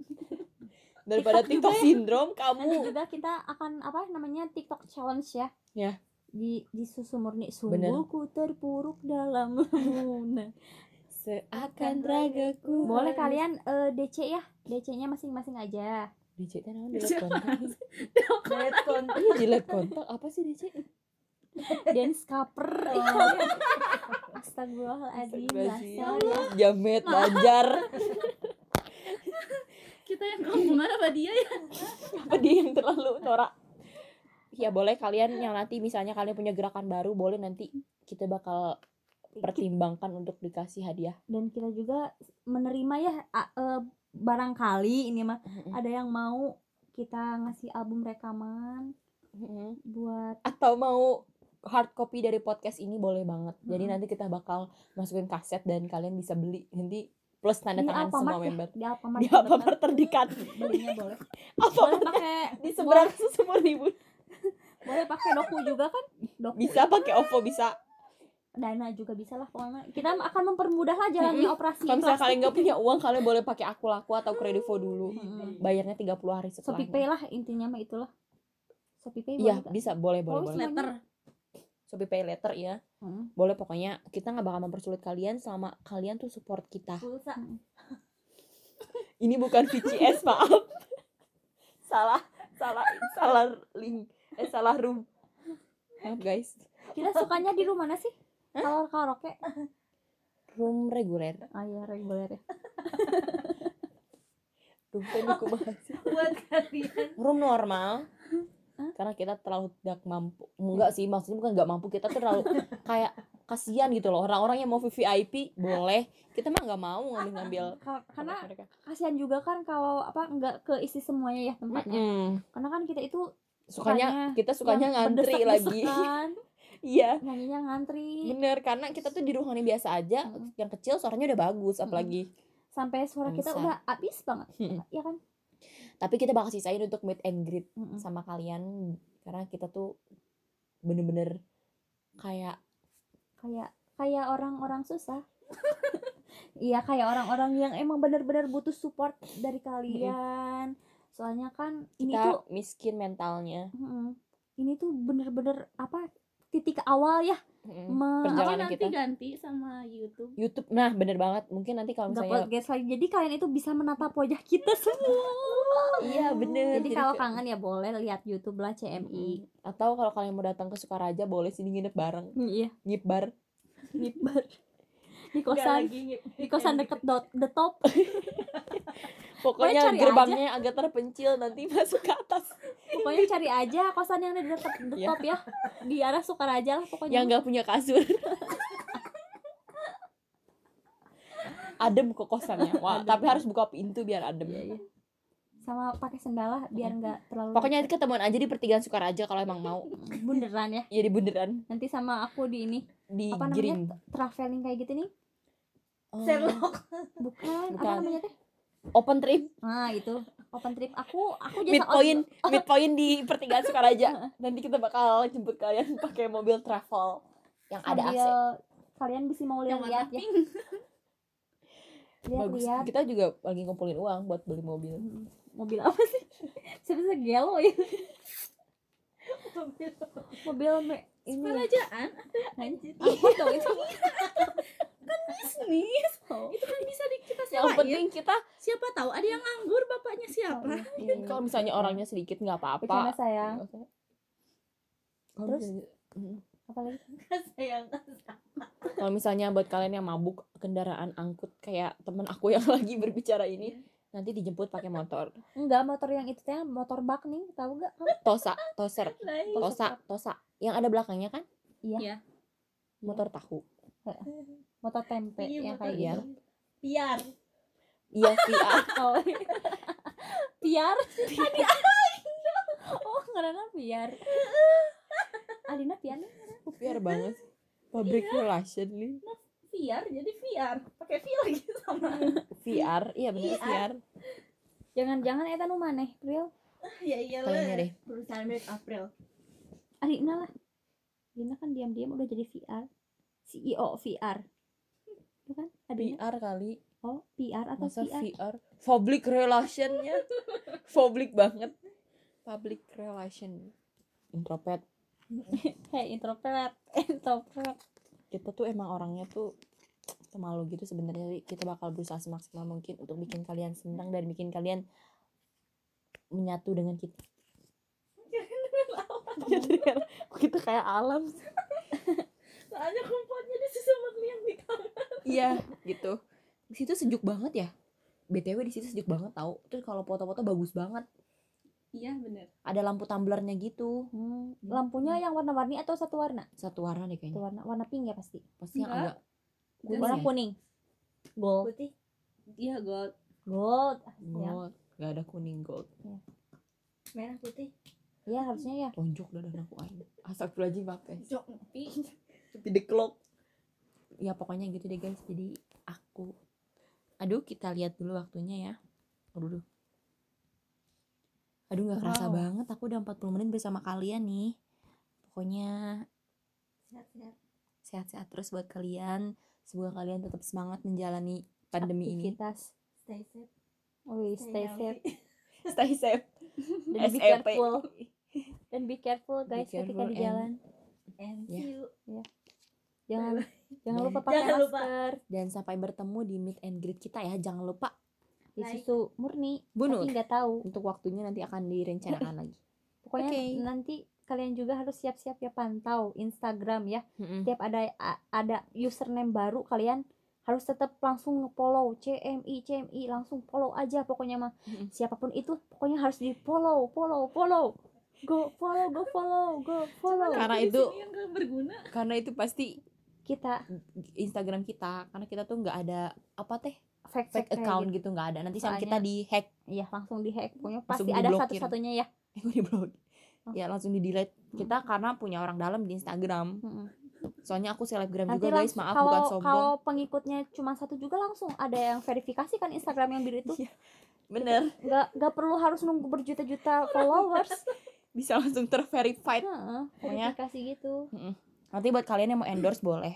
daripada TikTok syndrome nanti kamu. Juga kita akan apa namanya TikTok challenge ya. Ya. Di di susu murni Bener. sungguhku terpuruk dalam lamunan seakan ragaku. Boleh kalian eh, DC ya? DC-nya masing-masing aja. DC naon delete kontak lihat konten iya delete kontak apa sih DC dance cover. Oh. Astagfirullahaladzim. Astagfirullahaladzim. ya. jamet banjar. Kita yang kampungan apa dia ya? Apa dia yang terlalu norak ya boleh kalian yang nanti misalnya kalian punya gerakan baru boleh nanti kita bakal pertimbangkan untuk dikasih hadiah. Dan kita juga menerima ya eh, barangkali ini mah ada yang mau kita ngasih album rekaman buat atau mau hard copy dari podcast ini boleh banget. Jadi Mm-mm. nanti kita bakal masukin kaset dan kalian bisa beli. Nanti plus tanda di tangan semua ya member. Di Alfamart di. Alfamart terdekat. Belinya boleh. Apa boleh pakai di seberang susu murni Bun. boleh pakai doku juga kan? Doku bisa pakai OVO bisa. Dana juga bisa lah pokoknya. Kita akan mempermudah lah jalannya operasi kalau misalnya kalian nggak punya uang kalian boleh pakai aku laku atau kredivo dulu. Mm-mm. bayarnya 30 hari Shopee setelahnya Pay lah intinya mah itulah. Shopee Pay iya bisa. Boleh boleh Oh, boleh. letter Shopee Pay letter ya Mm. boleh pokoknya kita nggak bakal mempersulit kalian selama kalian tuh support kita. Pulsa. Ini bukan VCS maaf. Salah salah salah link eh salah room. Maaf guys. Kita sukanya di rumah mana sih? Kalau karaoke? Room reguler. Ah ya reguler ya. Room teh bahas. Buat kalian. Room normal. Karena kita terlalu tidak mampu. Enggak sih maksudnya bukan nggak mampu kita terlalu kayak kasihan gitu loh. Orang-orang yang mau VVIP boleh. Kita mah nggak mau ngambil ngambil Ka- karena kasihan juga kan kalau apa nggak keisi semuanya ya tempatnya. Karena kan kita itu sukanya Sukanya kita sukanya ngantri lagi. berdesak-desakan, iya. Nyanyinya ngantri. Bener karena kita tuh di ruangan yang biasa aja Mm. yang kecil suaranya udah bagus apalagi sampai suara kita udah habis banget Mm. ya kan? Tapi kita bakal sisain untuk meet and greet Mm-mm. sama kalian karena kita tuh bener-bener kayak kayak kayak orang-orang susah. Iya kayak orang-orang yang emang benar-benar butuh support dari kalian soalnya kan ini kita tuh miskin mentalnya. Mm, ini tuh bener-bener apa titik awal ya. Mm. Me- apa nanti kita. ganti sama YouTube. YouTube nah bener banget. Mungkin nanti kalau misalnya podcast lagi. Jadi kalian itu bisa menatap wajah kita semua. Iya bener. Jadi kalau ke- kangen ya boleh lihat YouTube lah CMI Mm. atau kalau kalian mau datang ke Sukaraja boleh sini nginep bareng. Iya. Ngipbar. Ngibar di kosan di kosan deket dot the top. Pokoknya cari gerbangnya agak terpencil nanti masuk ke atas. Pokoknya cari aja kosan yang di deket the Iya. top ya. Di arah Sukaraja lah pokoknya. Yang nggak punya kasur. Adem kok kosannya. Wah tapi harus buka pintu biar adem. Iya, iya. sama pakai sendal lah biar nggak terlalu pokoknya nanti ketemuan aja di pertigaan Sukaraja kalau emang mau. Bunderan ya. Ya di bundaran nanti sama aku di ini. Di apa namanya? Green traveling kayak gitu nih Oh, Sherlock. Bukan, apa Bukan. namanya teh? Open trip. Nah itu. Open trip. Aku aku mid jasa point mid point di pertigaan Sukaraja. Nanti kita bakal jemput kalian pakai mobil travel yang ada AC. kalian bisa mau lihat-lihat ya. pink. Bagus. lihat-lihat kita juga lagi ngumpulin uang buat beli mobil. Hmm, mobil apa sih? Sebenarnya gelo ya? Mobil me- ini. Kerajaan angkot dong itu bisnis Oh. itu kan bisa di kita yang yang penting kita siapa tahu ada yang nganggur bapaknya siapa kalau misalnya orangnya sedikit nggak Bercanda apa-apa sayang. Kalau Terus? misalnya- Mm. Apalagi? sayang kalau misalnya buat kalian yang mabuk kendaraan angkut kayak temen aku yang lagi berbicara ini nanti dijemput pakai motor Enggak, motor yang itu teh motor bak nih, tahu gak? Kamu? tosa toser Lain. tosa tosa yang ada belakangnya kan Iya. Iya. motor tahu Motor tempe Iya, yang kayak iya. gitu. biar iya VR Oh. Piar. oh, ngarana piar. Alina piar. VR banget public relation nih VR jadi VR pakai V lagi sama VR iya bener VR. VR Jangan-jangan eta nu maneh, Pril. ya iya Kayaknya deh. perusahaan milik April Alina lah. Alina kan diam-diam udah jadi VR. CEO VR. Itu kan? Adina. VR kali Oh, PR atau masa VR? VR public relationnya public banget public relation introvert Hey, introvert. Introvert. kita tuh emang orangnya tuh pemalu gitu sebenarnya kita bakal berusaha semaksimal mungkin untuk bikin kalian senang dan bikin kalian menyatu dengan kita kita kayak alam soalnya kumpulnya di sumber yang di kamar iya. Gitu. Di situ sejuk banget ya. Btw di situ sejuk banget tau. Terus kalau foto-foto bagus banget. Iya bener. Ada lampu tumblernya gitu. Hmm, lampunya yang warna-warni atau satu warna? satu warna deh Satu kayaknya warna, warna pink ya pasti. pasti yang agak Kuning. Warna ya? kuning. Gold. putih. Iya gold. Gold. Ya. gold. Gak ada kuning gold. Merah putih. Ya harusnya ya. tonjok dan aku aing astagfirullahaladzim pakai jok ngopi the clock ya pokoknya gitu deh guys jadi aku aduh kita lihat dulu waktunya ya aduh aduh nggak kerasa Wow. banget aku udah 40 menit bersama kalian nih pokoknya sehat-sehat sehat-sehat terus buat kalian semoga kalian tetap semangat menjalani pandemi ini Aktivitas. stay safe Wih, stay safe. stay safe Dan be SEP. careful. Dan be careful guys Be ketika careful di and- jalan. and Ya. see you Jangan jangan lupa pakai Jangan lupa. masker. dan sampai bertemu di meet and greet kita ya jangan lupa Di Like. susu murni. Bunur. Tapi nggak tahu. untuk waktunya nanti akan direncanakan lagi Pokoknya Oke. nanti kalian juga harus siap-siap ya pantau Instagram ya. Mm-mm. Setiap ada ada username baru kalian harus tetap langsung nge-follow CMI CMI langsung follow aja pokoknya mah Mm-mm. siapa pun itu pokoknya harus di follow follow follow go follow go follow go follow Karena Di itu- yang gak berguna karena itu pasti kita. Instagram kita karena kita tuh nggak ada apa teh fake fake fake account gitu. nggak ada. Nanti sama kita di hack iya langsung di hack Langsung pasti ada diblokir. satu-satunya ya. Gue di blog Oh. ya langsung di delete kita karena punya orang dalam di Instagram. Mm-mm. soalnya aku selebgram nanti juga guys. Maaf kalau bukan sombong. kalau pengikutnya cuma satu juga langsung ada yang verifikasi kan Instagram yang biru itu Iya. bener. Nggak nggak perlu harus nunggu berjuta-juta followers. Bisa langsung terverified. Pokoknya- verifikasi gitu nanti buat kalian yang mau endorse boleh.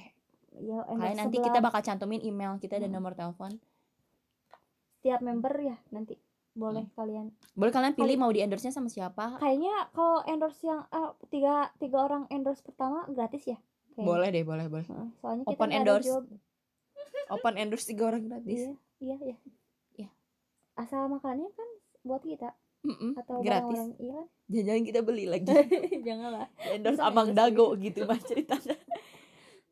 Ya kalian endorse nanti sebelah. kita bakal cantumin email kita dan Hmm. nomor telepon. Setiap member ya nanti. Boleh kalian. Boleh kalian pilih Kali- mau di endorse nya sama siapa. Kayaknya kalau endorse yang ah, tiga tiga orang endorse pertama gratis ya Kayaknya. boleh deh boleh boleh. Soalnya kita Open endorse. job. Open endorse tiga orang gratis. Iya iya iya. Iya. asal makannya kan buat kita Mm-mm, atau gratis. iya kan? Jangan kita beli lagi. Janganlah. Endorse Bisa Amang endorse Dago gitu mah ceritanya.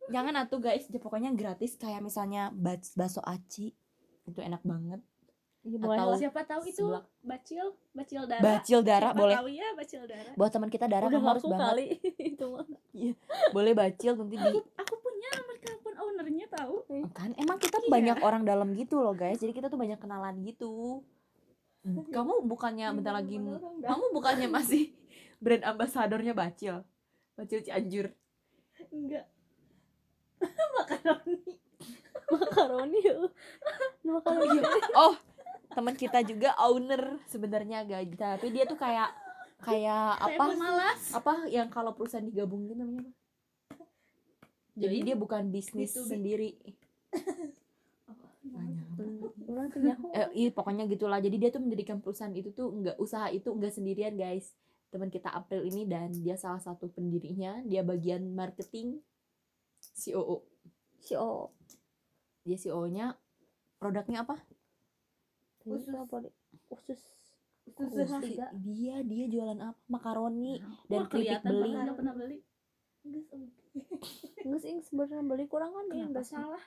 Jangan atuh guys. Ya pokoknya gratis kayak misalnya bakso aci. Itu enak banget. Iya, Atau- siapa tahu itu bacil bacil darah. Bacil darah Siapa boleh. tahu ya bacil darah. Buat teman kita darah udah kamu harus banget. kali. Itu mah. Boleh bacil nanti di aku punya nomor telepon ownernya tahu. Kan emang kita Iya. banyak orang dalam gitu loh guys. Jadi kita tuh banyak kenalan gitu kamu bukannya bentar lagi kamu bukannya masih brand ambasadornya bacil? Bacil Cianjur. Enggak. Makaroni. Makaroni makaroni. Oh teman kita juga owner sebenarnya guys. Tapi dia tuh kayak kayak apa? pemalas. Apa yang kalau perusahaan digabungin namanya apa? Jadi dia bukan bisnis B2B. sendiri. Ulang tuh nyaho. Eh, iya, pokoknya gitulah. Jadi dia tuh mendirikan perusahaan itu tuh enggak usaha itu enggak sendirian, guys. Teman kita April ini dan dia salah satu pendirinya, dia bagian marketing COO. si o Dia CEO-nya produknya apa? Usus. usus Usus Usus. hati. tiga. dia dia jualan apa makaroni Wah, dan keripik beli padahal nggak pernah beli nggak sih sebenarnya beli kurang kan ya enggak sih salah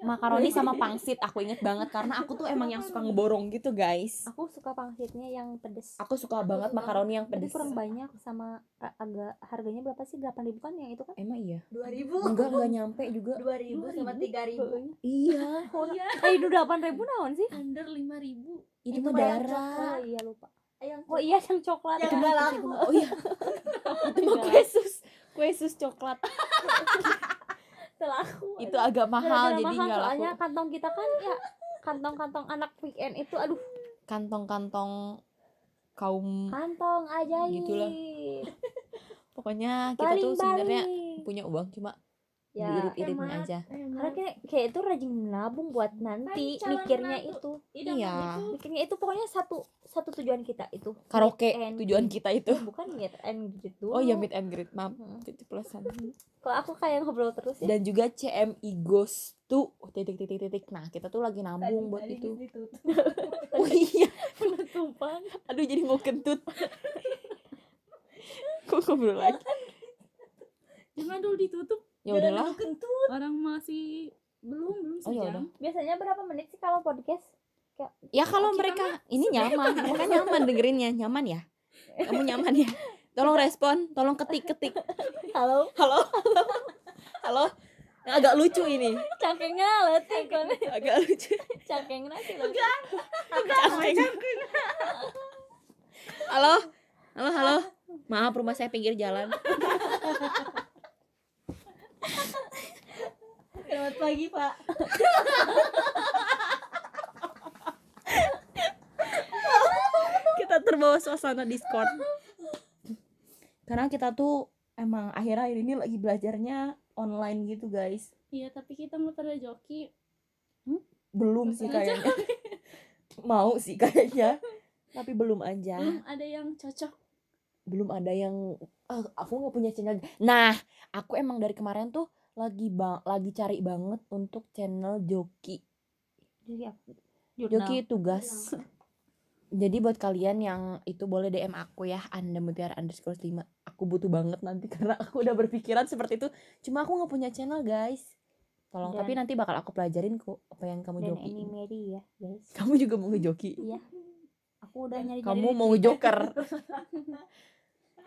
makaroni sama pangsit aku inget banget karena aku tuh emang yang suka ngeborong gitu guys. Aku suka pangsitnya yang pedes. Aku suka banget suka. makaroni yang tapi pedes. kurang banyak sama a- agak harganya berapa sih? 8000 kan yang itu kan? Emang iya? dua ribu. Enggak enggak nyampe juga. dua ribu sama tiga ribu. iya. Iya. Eh itu 8000 naon sih? Under lima ribu. Itu Itu darah. oh iya lupa. Yang oh iya yang coklat. Yang Ya, itu laku. oh iya. Itu mah kue sus kue sus coklat Telaku. itu agak mahal Gara-gara jadi mahal, nggak soalnya laku kantong kita kan ya kantong-kantong anak weekend itu aduh kantong-kantong kaum kantong ajaib Gitulah. pokoknya kita tuh sebenarnya punya uang cuma ya diirit-irit hemat. aja. Karena kayak, kayak itu rajin menabung buat nanti Kan mikirnya itu. Iya. itu mikirnya itu pokoknya satu satu tujuan kita itu. Karaoke tujuan kita itu. Eh, bukan meet and greet dulu oh iya meet and greet maaf Hmm. keceplosan kok aku kayak ngobrol terus ya. Dan juga CMI Ghost tuh titik titik titik. Nah kita tuh lagi nabung buat itu. oh iya. Penutupan. Aduh jadi mau kentut. Kok ngobrol lagi? Jangan dulu ditutup ya udahlah. orang masih belum belum Oh, ya sejam. udah. biasanya berapa menit sih kalau podcast? Ya kalau mereka ini nyaman mereka nyaman dengerinnya nyaman ya? Kamu nyaman ya? Tolong respon tolong ketik ketik halo? Halo? Halo? Halo Yang agak lucu ini. Cangkengnya letik kan agak lucu. Cangkengnya sih lo Cangkeng. halo? Halo halo? Maaf rumah saya pinggir jalan selamat pagi pak. Kita terbawa suasana Discord. Karena kita tuh emang akhir-akhir ini lagi belajarnya online gitu guys. Iya tapi kita mau pada joki belum sih kayaknya. mau sih kayaknya. Tapi belum aja. Belum ada yang cocok belum ada yang ah, aku nggak punya channel. Nah aku emang dari kemarin tuh lagi bang lagi cari banget untuk channel joki. Apa? Joki tugas. Jadi buat kalian yang itu boleh DM aku ya anda mutiara underscore 5 aku butuh banget nanti karena aku udah berpikiran seperti itu. Cuma aku nggak punya channel guys. Tolong Dan- tapi nanti bakal aku pelajarin kok apa yang kamu joki ya guys. Kamu juga mau ngejoki? Iya. Aku udah nyari kamu mau ngejoker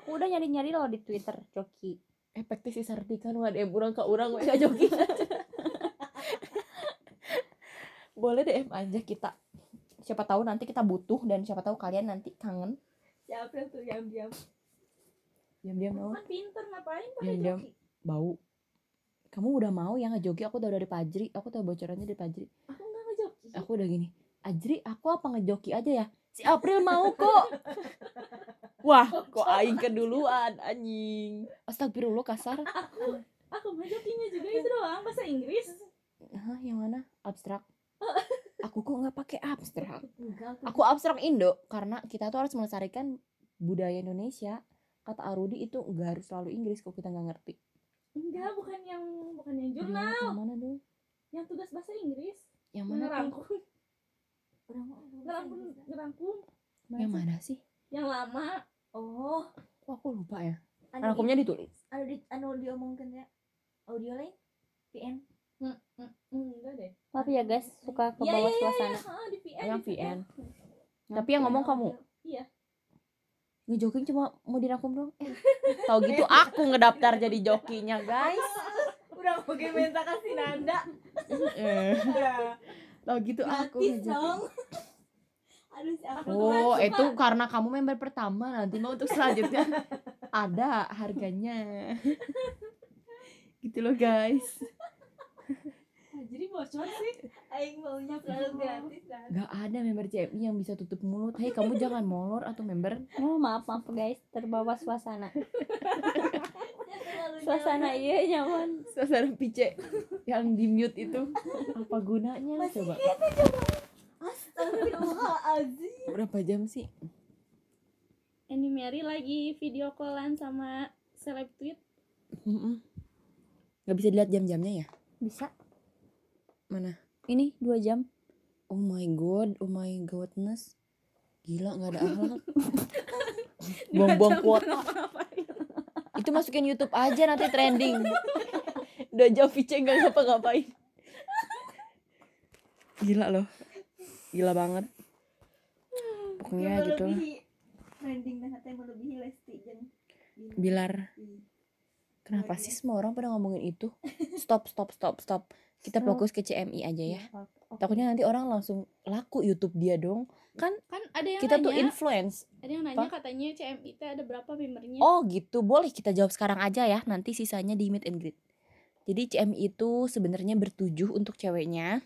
aku udah nyari nyari loh di twitter joki. Efektif sih Sartika nu DM orang ke orang we ngajoki boleh DM aja kita. Siapa tahu nanti kita butuh dan siapa tahu kalian nanti kangen. Siapa tuh yang diam diam-diam? Mau kan pinter ngapain pada Diam-diam. joki? Bau. Kamu udah mau yang ngejoki? Aku udah dari Pajri aku tahu bocorannya dari Pajri aku nggak ngejoki. Aku udah gini. Ajri aku apa ngejoki aja ya? Si April mau kok wah kok aing keduluan anjing. Astagfirullah kasar. Aku aku ngejokinya juga itu doang bahasa Inggris. Hah, yang mana? Abstrak. Aku kok nggak pakai abstrak? Aku abstrak Indo karena kita tuh harus melestarikan budaya Indonesia. Kata Arudi itu nggak harus selalu Inggris kok kita nggak ngerti. Enggak bukan yang bukan yang jurnal. yang mana dong? Yang tugas bahasa Inggris. Yang mana ngerangkum ngerangkum ngerangkum yang mana sih yang lama. Oh. Kok aku lupa ya? Anu, rangkumnya ditulis. anu di anu diomongkan ya. Audio lain VN Hmm, hmm, enggak deh. Maaf ya guys suka ke Iya, bawah iya, iya, suasana. iya. Ah, di VN yang di VN tapi yang ngomong kamu. Iya. ngejoking cuma mau dirangkum dong eh, tau gitu aku ngedaftar jadi jokinya guys. Udah mau minta kasih nanda. Tau gitu aku gratis dong aduh aku Oh, kan itu karena kamu member pertama. Nanti mau untuk selanjutnya. Ada harganya. gitu loh guys. Ah, jadi bocor sih. Aing maunya selalu gratis dan Gak ada member CMI yang bisa tutup mulut. Hei kamu jangan molor atau member. oh maaf maaf guys. Terbawa suasana. Suasana iya nyaman. Suasana pice yang di mute itu. Apa gunanya? Coba? Astagfirullahaladzim Berapa jam sih? Ini Mary lagi video callan sama seleb tweet. Gak bisa dilihat jam-jamnya ya? bisa. Mana? ini dua jam. Oh my god oh my godness gila nggak ada akhlak. Buang-buang kuota itu masukin YouTube aja nanti trending. Udah jauh VC nggak ngapa-ngapain. Gila loh gila banget. Pokoknya gitu. trending dan yang melebihi Lesti jeung Bilar. Kenapa sih semua orang pada ngomongin itu? Stop stop stop stop. Kita Stop. fokus ke CMI aja ya. Oke. takutnya nanti orang langsung laku YouTube dia dong. Kan kan ada yang kita tuh nanya. influence. Ada yang nanya katanya CMI teh ada berapa membernya? Oh gitu, boleh kita jawab sekarang aja ya. Nanti sisanya di meet and greet. Jadi CMI itu sebenarnya bertujuh untuk ceweknya.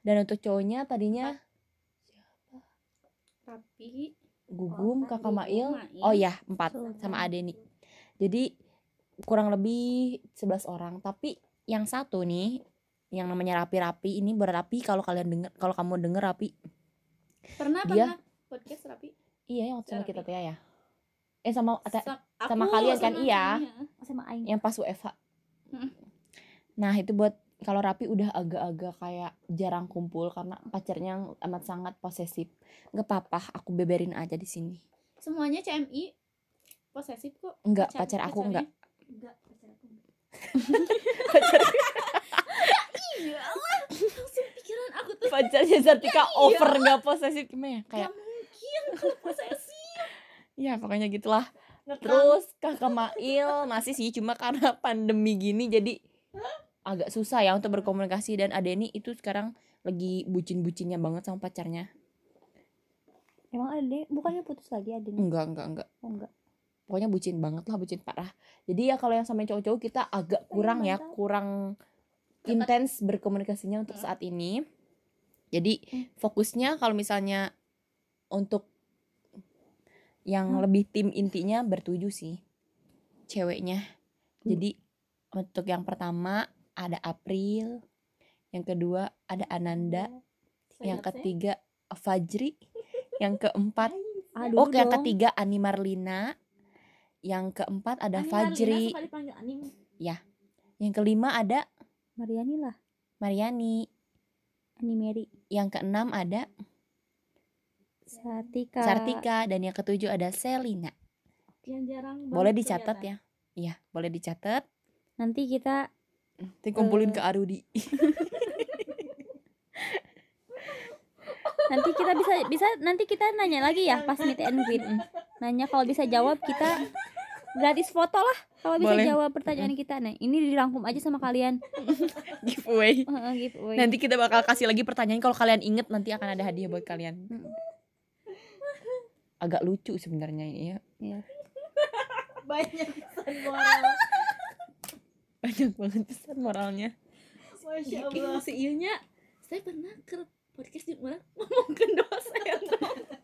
Dan untuk cowoknya tadinya tapi Gugum, Oh, Kakak Mail. Mail. Oh ya, empat Sultan. sama Adeni. Jadi kurang lebih 11 orang, tapi yang satu nih yang namanya rapi-rapi ini berapi kalau kalian denger kalau kamu denger rapi pernah Dia- pernah podcast rapi iya yang waktu sama kita tuh ya ya eh sama ada- Sa- sama aku kalian kan, sama iya. Tania. sama Aing yang pas WFH. Mm. Nah itu buat kalau Rapi udah agak-agak kayak jarang kumpul karena pacarnya amat sangat posesif. Nggak apa-apa, aku beberin aja di sini. semuanya CMI posesif kok Enggak, Pacar- pacar aku pacarnya. enggak. enggak pacar aku enggak. iya Allah langsung pikiran aku tuh Pacarnya Zartika over nggak posesif gimana ya? gak Kayak mungkin kalau posesif ya pokoknya gitulah. Terus kakak Mail masih sih cuma karena pandemi gini jadi agak susah ya untuk berkomunikasi. Dan Adeni itu sekarang lagi bucin-bucinnya banget sama pacarnya. emang ada bukannya putus lagi ada nih Enggak, enggak, enggak. oh enggak. Pokoknya bucin banget lah bucin parah. Jadi ya kalau yang sama cowok-cowok kita agak kurang ya mantap. kurang intens berkomunikasinya untuk saat ini. Jadi fokusnya kalau misalnya untuk yang Hmm. lebih tim intinya bertuju sih ceweknya. Jadi untuk yang pertama ada April yang kedua ada Ananda yang Sayap, sayap. ketiga Fajri yang keempat aduh Oh, yang dong. ketiga Ani Marlina. Yang keempat ada Ani Fajri. Marlina dipanggil Anim Yang kelima ada Mariani lah Mariani. Ani Mary Yang keenam ada Sartika Sartika dan yang ketujuh ada Selina. yang jarang Boleh dicatat ya. Iya, boleh dicatat. nanti kita Nanti kumpulin ke Arudi. nanti kita bisa bisa nanti kita nanya lagi ya pas meet and greet nanya kalau bisa jawab kita gratis foto lah kalau bisa Boleh. jawab pertanyaan kita nah ini dirangkum aja sama kalian Giveaway. Heeh, giveaway Nanti kita bakal kasih lagi pertanyaan kalau kalian inget nanti akan ada hadiah buat kalian. Agak lucu sebenarnya ini ya. Iya. banyak pesan moral Banyak banget pesan moralnya. Masya Allah si Iunya saya pernah ke podcast di mana ngomongin dosen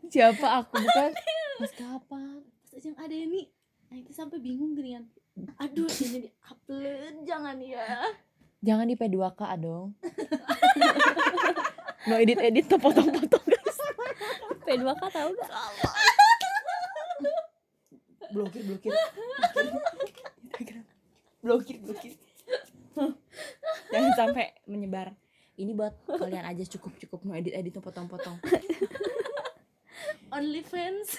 Siapa aku bukan? Mas kapan? pas yang ada ini nah itu sampai bingung gini kan aduh ini di upload jangan ya Jangan di P2K dong. no edit edit tuh potong-potong guys. P2K tahu gak Blokir blokir. blokir blokir. Jangan sampai menyebar. Ini buat kalian aja cukup cukup no edit edit tuh potong-potong. only fans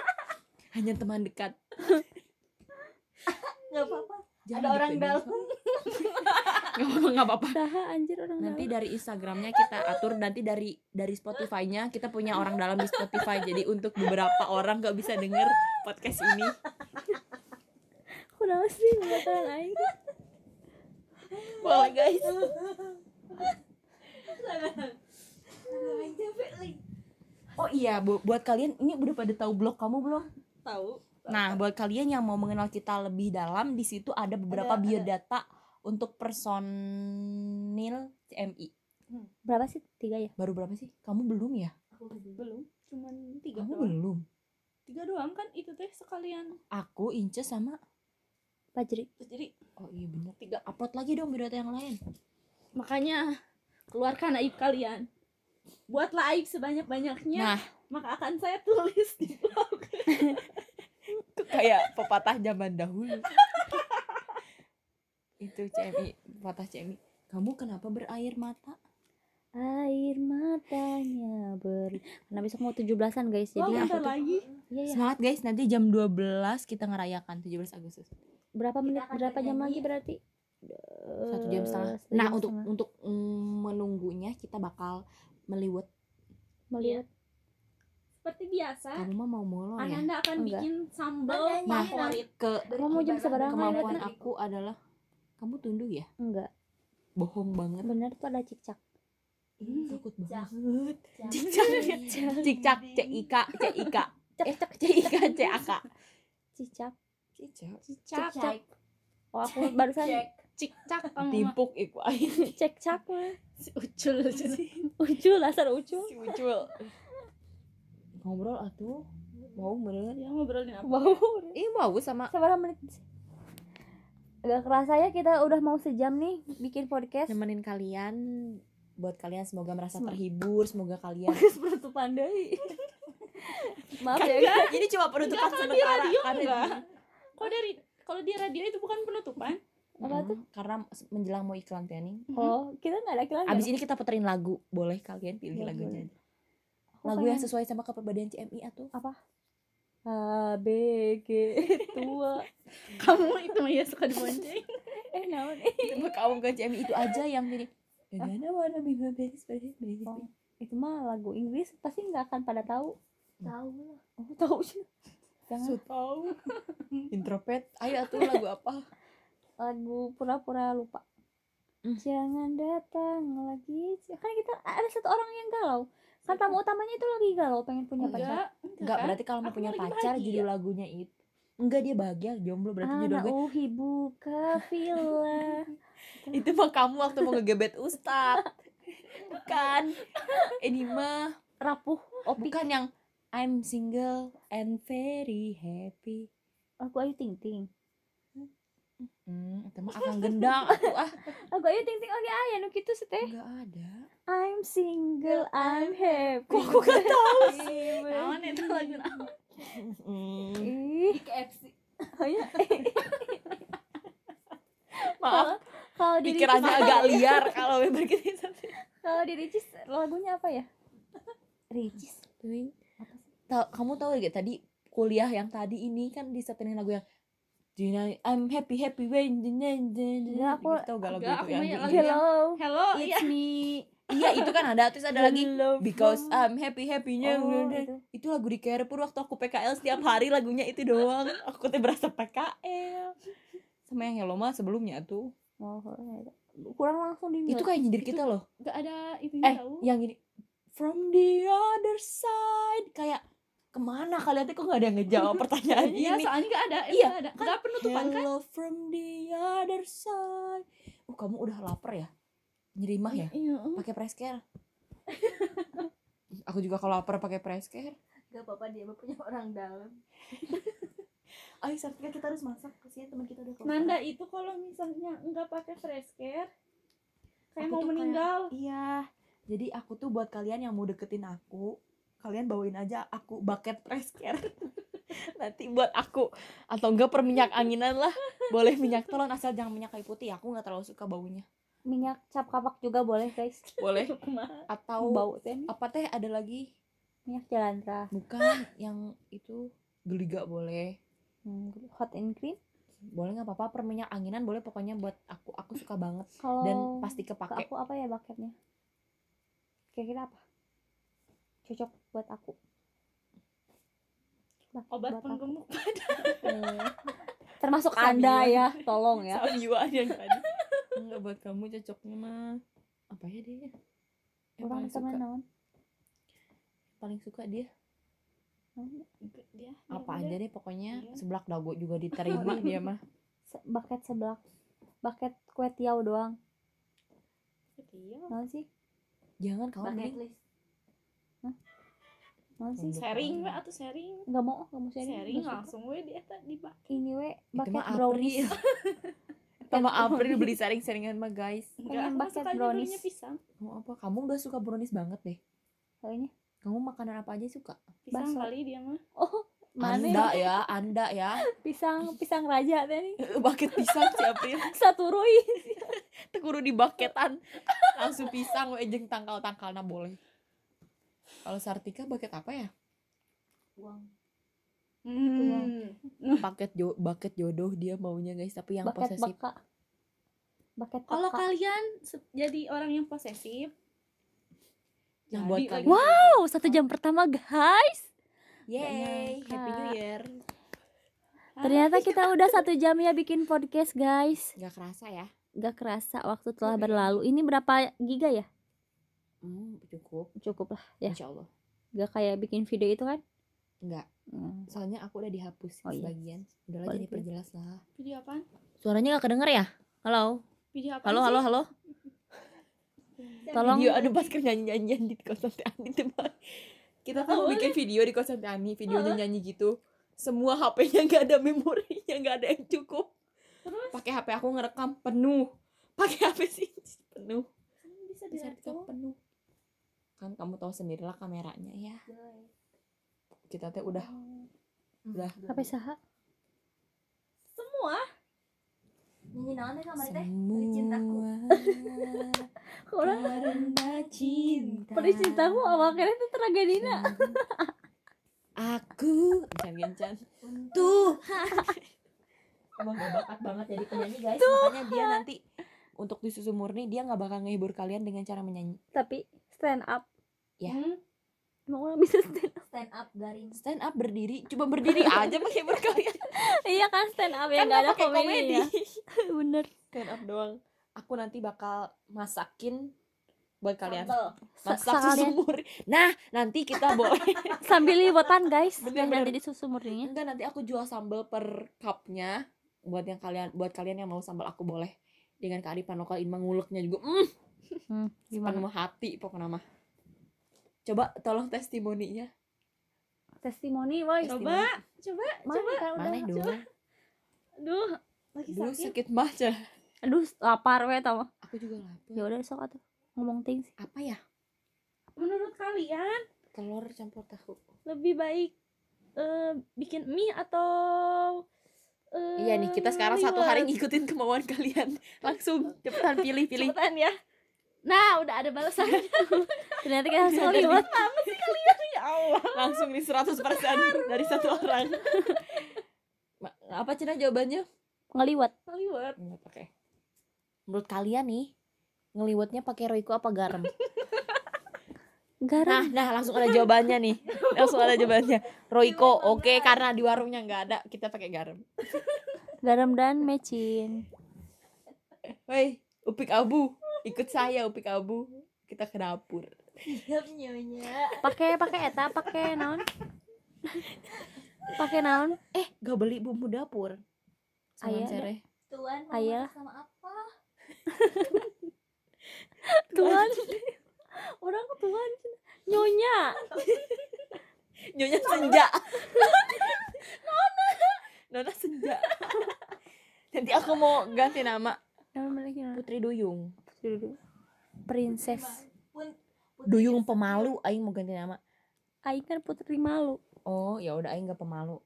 Hanya teman dekat. nggak apa-apa Jangan ada orang P2K. dalam Nggak apa-apa nggak apa-apa. Daha anjir orang Nanti dalam. dari Instagramnya kita atur nanti dari dari Spotify-nya kita punya orang dalam di Spotify jadi untuk beberapa orang nggak bisa denger podcast ini Udah sih ngatakan aing. boleh guys. Oh iya bu- buat kalian ini udah pada tahu blog kamu belum? Tahu. Nah buat kalian yang mau mengenal kita lebih dalam di situ ada beberapa Ada- biodata untuk personil CMI Berapa sih? Tiga ya? baru berapa sih? Kamu belum ya? Belum. Cuman tiga kamu doang. belum? Tiga doang kan? Itu teh sekalian. Aku Ince sama Fajri. Terus jadi oh iya bener tiga upload lagi dong biodata yang lain. Makanya keluarkan aib kalian. Buatlah aib sebanyak banyaknya nah. maka akan saya tulis di blog. Itu kayak pepatah zaman dahulu. Itu CMI pepatah CMI kamu kenapa berair mata? Air mata sorry karena besok mau 17-an guys. Jadi oh, aku tuh lagi. Iya iya. Semangat guys, nanti jam 12 kita ngerayakan 17 Agustus. Berapa menit berapa jam lagi berarti Satu jam setengah. Eh, satu Nah, jam untuk setengah. untuk mm, menunggunya kita bakal meliwet. melihat seperti biasa Kamu mah mau molo ya? Ananda akan Enggak. bikin sambal Nah, favorit Ke Kamu mau jam seberapa? kemampuan Retna? aku adalah kamu tunduk ya? enggak Bohong banget. bener tuh ada cicak Ih, takut Cicak. banget. Cicak. Cicak, cicak, cik ika, Eh, cik ika, cik aka. cicak Cicak. cicak Cicak. oh aku barusan cicak. Timpuk iku aing. cek cak mah si ucul ucul asal ucul Si Ucul. Ngobrol atuh. Mau bener. ya ngobrolin apa wow Ih, mau sama seberapa menit? Gak kerasa ya kita udah mau sejam nih bikin podcast nemenin kalian buat kalian semoga merasa Sem- terhibur semoga kalian penutupan deh maaf kan ya enggak, ini cuma penutupan sementara radio karena enggak. Kalau dari kalau di radio itu bukan penutupan Apa Mm, tuh? karena menjelang mau iklan planning oh kita nggak ada iklan abis ini kita puterin lagu. Boleh kalian pilih lagunya boleh. Aku lagu yang sesuai sama kepribadian CMI atau A B G tua kamu itu mah ya suka dibonceng. Eh naon Cuma kamu ke CMI itu aja yang jadi Gana wanna be my best friend. Oh. itu mah lagu Inggris pasti nggak akan pada tahu. Tahu lah. oh tahu sih jangan So tahu. Intropet, ayo tuh lagu apa? lagu pura-pura lupa. Hmm. jangan datang lagi. Kan kita ada satu orang yang galau. Kan tamu utamanya itu lagi galau pengen punya pacar. enggak. Enggak, kan? berarti kalau mau Aku punya pacar bahagia. judul lagunya itu Enggak dia bahagia, jomblo berarti judul anak lagu uhibu kafila Itu mah kamu waktu mau ngegebet ustad. Bukan. Ini mah rapuh opik Bukan yang I'm single and very happy. Lagu ayu ting ting Hmm, itu mah akan gendang aku ah. Lagu ayu ting ting oke aya nu kitu sih teh Enggak ada. I'm single I'm happy. Kok aku gak tahu? Naon itu lagu naon. Hmm, ih Di KFC. oh ya Maaf, kalau di pikirannya agak liar kalau kita kalau di Ricis lagunya apa ya? Ricis. Tuh, tau, kamu tahu gak tadi kuliah yang tadi ini kan disetelin lagu yang I'm happy happy when aku- tau gak lagu itu aku yang ya hello. hello iya. it's me. Iya itu kan ada. Terus ada lagi because I'm happy happynya oh, itu. itu lagu di Carrefour waktu aku PKL setiap hari lagunya itu doang. Aku tuh berasa PKL sama yang Hello mah sebelumnya tuh. Oh, kurang langsung di itu kayak nyindir kita loh. enggak ada itu eh tahu. yang ini from the other side. Kayak ke mana kalian? Tuh kok nggak ada yang ngejawab pertanyaan iya ini. soalnya enggak ada Iya, iya ada. enggak penutupan kan? Hello from the other side. Oh kamu udah lapar ya? Nyerimah ya? Iya pakai press-care aku juga kalau lapar pakai press-care Gak apa-apa dia mah punya orang dalam. ayo Sartika kita harus masak. Kasihan teman kita udah keluar. Nanda itu kalau misalnya enggak pakai fresh care kayak Aku mau tuh kayak- meninggal. Iya. Jadi aku tuh buat kalian yang mau deketin aku kalian bawain aja aku bucket press care. Nanti buat aku. Atau enggak per minyak anginan lah. Boleh minyak telon asal jangan minyak kayu putih. Aku nggak terlalu suka baunya. Minyak cap kapak juga boleh guys. Boleh. Atau bau teh apa teh? Ada lagi? Minyak jalantra bukan. Yang itu geliga boleh. Hmm, hot and cream. Boleh nggak apa-apa. Per minyak anginan boleh. Pokoknya buat aku aku suka banget. Kalau dan pasti ke kepake. aku apa ya bucketnya? Kira-kira apa cocok buat aku. Bucket obat buat aku. penggemuk. Eh, termasuk anda ya. tolong ya. Sabiwan yang tadi. Enggak buat kamu cocoknya mah apa ya dia? Yang orang paling suka. teman naon? Paling suka dia. Dia apa dia- aja deh pokoknya. Iya. seblak dago juga diterima dia mah. Se- bucket sebelah bucket kue tiaw doang. Iya. naon sih? Jangan kamu mending list. Naon sih Untuk sharing we atau sharing? Nggak mau nggak mau sharing, sharing langsung we di eta di bak ini we mah brownies. April sama April beli saring-saringan mah guys. Enggak Pengen suka brownies. pisang. Kamu apa? Kamu udah suka brownies banget deh. Kayaknya kamu makanan apa aja suka? Pisang Bakso. kali dia mah. Oh mana anda ya anda ya. Pisang pisang raja teh nih bucket pisang si April. Satu rui. Tekuru di bucketan. Langsung pisang we jeung tangkal-tangkalna boleh Kalau Sartika bucket apa ya? Hmm. Paket jo bucket jodoh dia maunya guys, tapi yang Baket posesif. baka. Baket Kalau kalian jadi orang yang posesif, Yang buat kalian. Wow, satu jam pertama guys. Yeay. Happy New Year. Ternyata kita udah satu jam ya bikin podcast guys. Gak kerasa ya? Gak kerasa waktu telah berlalu. Ini berapa giga ya? Hmm, cukup. Cukup lah ya. Insya Allah. Gak kayak bikin video itu kan? Enggak, Hmm. soalnya aku udah dihapus Oh, iya. sebagian. Udah lah Boleh, jadi perjelas lah. video apaan? Suaranya gak kedenger ya? Halo? Video apa? Halo, halo, halo? Tolong Video ada Basker nyanyi-nyanyian di kosan Teh Ani Bang. Kita kan mau bikin video di kosan Teh Ani, videonya nyanyi gitu. Semua HP-nya nggak ada memorinya, nggak ada yang cukup. Pakai HP aku ngerekam penuh. Pakai HP sih penuh. Bisa Bisa direkam. penuh. Kan kamu tahu sendirilah kameranya ya. Kita teh udah udah HP saha? Semua. Nyanyi naon teh kamari teh? semua Orang karena cinta. Peri cintaku awalnya itu tragedina. Aku gencan-gencan Tuhan Emang gak bakat banget jadi penyanyi guys Makanya dia nanti Untuk di susu murni Dia gak bakal ngehibur kalian dengan cara menyanyi Tapi stand up. Ya. Hmm. Emang orang bisa stand up? stand up garing Stand up berdiri Coba berdiri aja menghibur kalian iya kan stand up ya Kan nggak ada pakai komedi. ya. Bener. Stand up doang Aku nanti bakal masakin Buat kalian Sambal. Masak sekalian. susu murni Nah nanti kita boleh Sambil liwetan guys. Bener, Yang nanti bener. di susu murninya. Enggak nanti aku jual sambal per cupnya Buat yang kalian Buat kalian yang mau sambal aku boleh Dengan kearifan lokal ini menguleknya juga mm, Hmm, gimana? penuh hati pokoknya mah coba tolong testimoninya Testimoni, woi. Coba, coba. Mana kan udah. mana dong Aduh, lagi dulu sakit. sakit mah Cah. Aduh, lapar we tau. aku juga lapar Ya udah sok atuh. Ngomong ting sih. apa ya Menurut kalian telur campur tahu lebih baik eh, bikin mie atau eh, iya nih kita sekarang satu hari ngikutin kemauan kalian langsung cepetan pilih pilih Cepetan ya. Nah, udah ada balasannya. Ternyata kita harus ngeliwat. ya Allah. langsung di 100% dari satu orang apa cina jawabannya Ngeliwat. Liwet. Nggak pakai menurut kalian nih ngeliwatnya pakai roiko apa garam Garam. Nah, nah langsung ada jawabannya nih. Langsung ada jawabannya. Roiko, oke karena di warungnya nggak ada, kita pakai garam. Garam dan mecin. Woi, Upik Abu, ikut saya Upik Abu. Kita ke dapur. Siap nyonya Pakai pakai eta, pakai naon? pakai naon? Eh, gak beli bumbu dapur. Aya, Salam sereh. tuan Ayah. sama apa Tuan. Orang tuan. Nyonya. Nyonya senja. Nona. Nona senja. Nanti aku mau ganti nama Nama lagi? Putri Duyung. Dulu. Princess. Duyung pemalu, aing mau ganti nama. Aing kan putri malu. Oh, ya udah aing gak pemalu.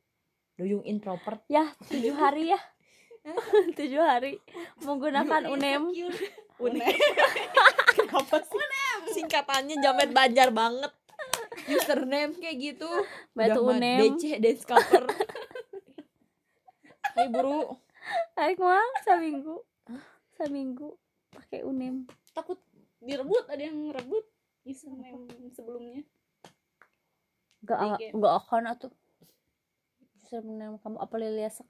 Duyung introvert. Ya, tujuh hari ya. tujuh hari menggunakan unem. Unem. Kenapa sih? Singkatannya jamet banjar banget. Username kayak gitu. Batu unem. DC dance cover. Hai buru. Tarik mah seminggu. Seminggu pakai unem. Takut direbut, ada yang rebut username sebelumnya. Gak game. gak akan atuh. Justru unem kamu apa Liliasak?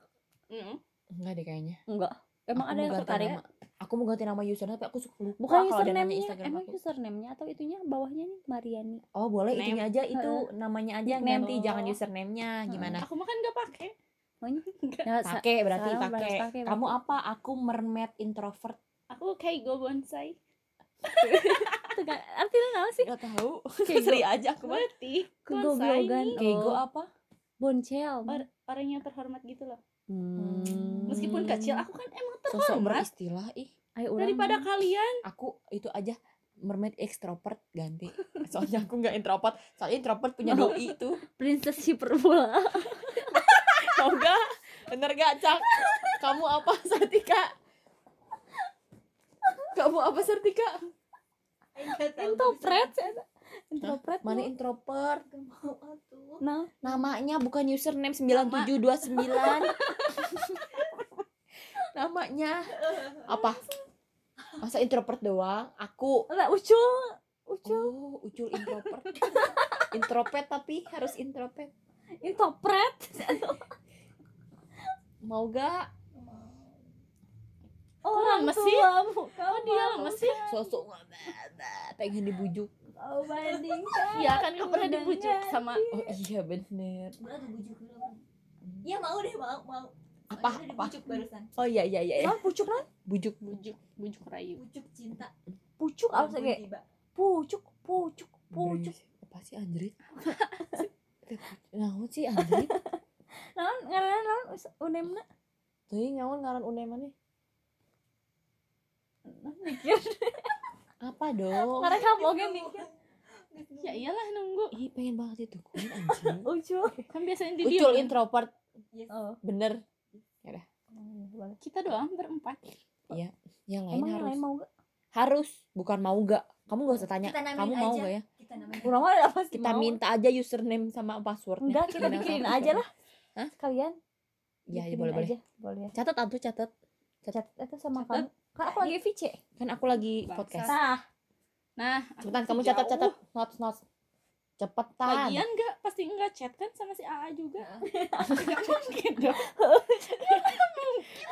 Mm. Enggak deh kayaknya. Enggak. Emang Aku ada yang tertarik? nama. Aku mau ganti nama username tapi aku suka lupa Bukan username-nya, Instagram emang aku. username-nya atau itunya bawahnya nih Mariani. Oh, boleh Name. itunya aja itu namanya aja yang ganti jangan username-nya gimana? Aku mah kan gak pakai. Oh, iya? Ya, sa- Pakai berarti pakai, Kamu apa? Aku mermaid introvert. Aku kayak go bonsai. Tuh kan, artinya apa sih? Gak tahu. Kayak Seri aja aku. Berarti bonsai Keigo Oh. apa? Boncel. or- orang yang terhormat gitu loh. Hmm. Meskipun kecil, aku kan emang Sosok terhormat. beristilah ih. Ayo Daripada mah. kalian Aku itu aja mermaid extrovert ganti. Soalnya aku nggak introvert. Soalnya introvert punya doi itu. Princess Hyperbola. Tau gak? Bener gak Cak? Kamu apa Sartika? Kamu apa pret. Ento introvert. Mana introvert? Gak mau atuh. nah namanya bukan username 9729 namanya. Apa? Masa introvert doang? Aku. Lah ucul. Ucul. Oh ucul introvert. Introvert tapi harus introvert. Introvert. Mau gak orang lemes sih? Oh dia lemes sih sosok pengen dibujuk. Kau bandingkan Iya kan gak pernah dibujuk sama oh iya bener. Berat tuh bujuk dulu. Ya mau deh mau mau. Apa, Soalnya apa? dibujuk barusan. oh iya iya iya. Nah, pucuk kan? Bujuk. Bujuk. Bujuk rayu. Bujuk cinta. pucuk apa sih kayak pucuk pucuk pucuk. Apa sih anjrit? Naon sih? Anjrit? Naon ngaran naon unemna naon ngaran uneman nih mikir apa dong? Karena kamu oke mikir ya iyalah nunggu. Ih pengen banget itu kumaha anjing. Ucul kan biasanya di ucul dia introvert. Yes. oh. Bener. Kita doang berempat. Yang lain emang yang harus. lain mau gak harus bukan mau gak kamu gak usah tanya kamu mau aja. gak ya? Kita kita mau. minta aja username sama passwordnya. Enggak kita bikinin aja lah. Hah? sekalian. Ya, ya boleh boleh. boleh. Catat atuh catat. Cat itu sama Catat. kamu kan aku lagi? VC kan aku lagi Bangsat. podcast. Nah. Nah cepetan kamu catat catat. Notes notes. Cepetan. Lagian nggak? Pasti nggak chat kan sama si AA juga. Nggak mungkin dong.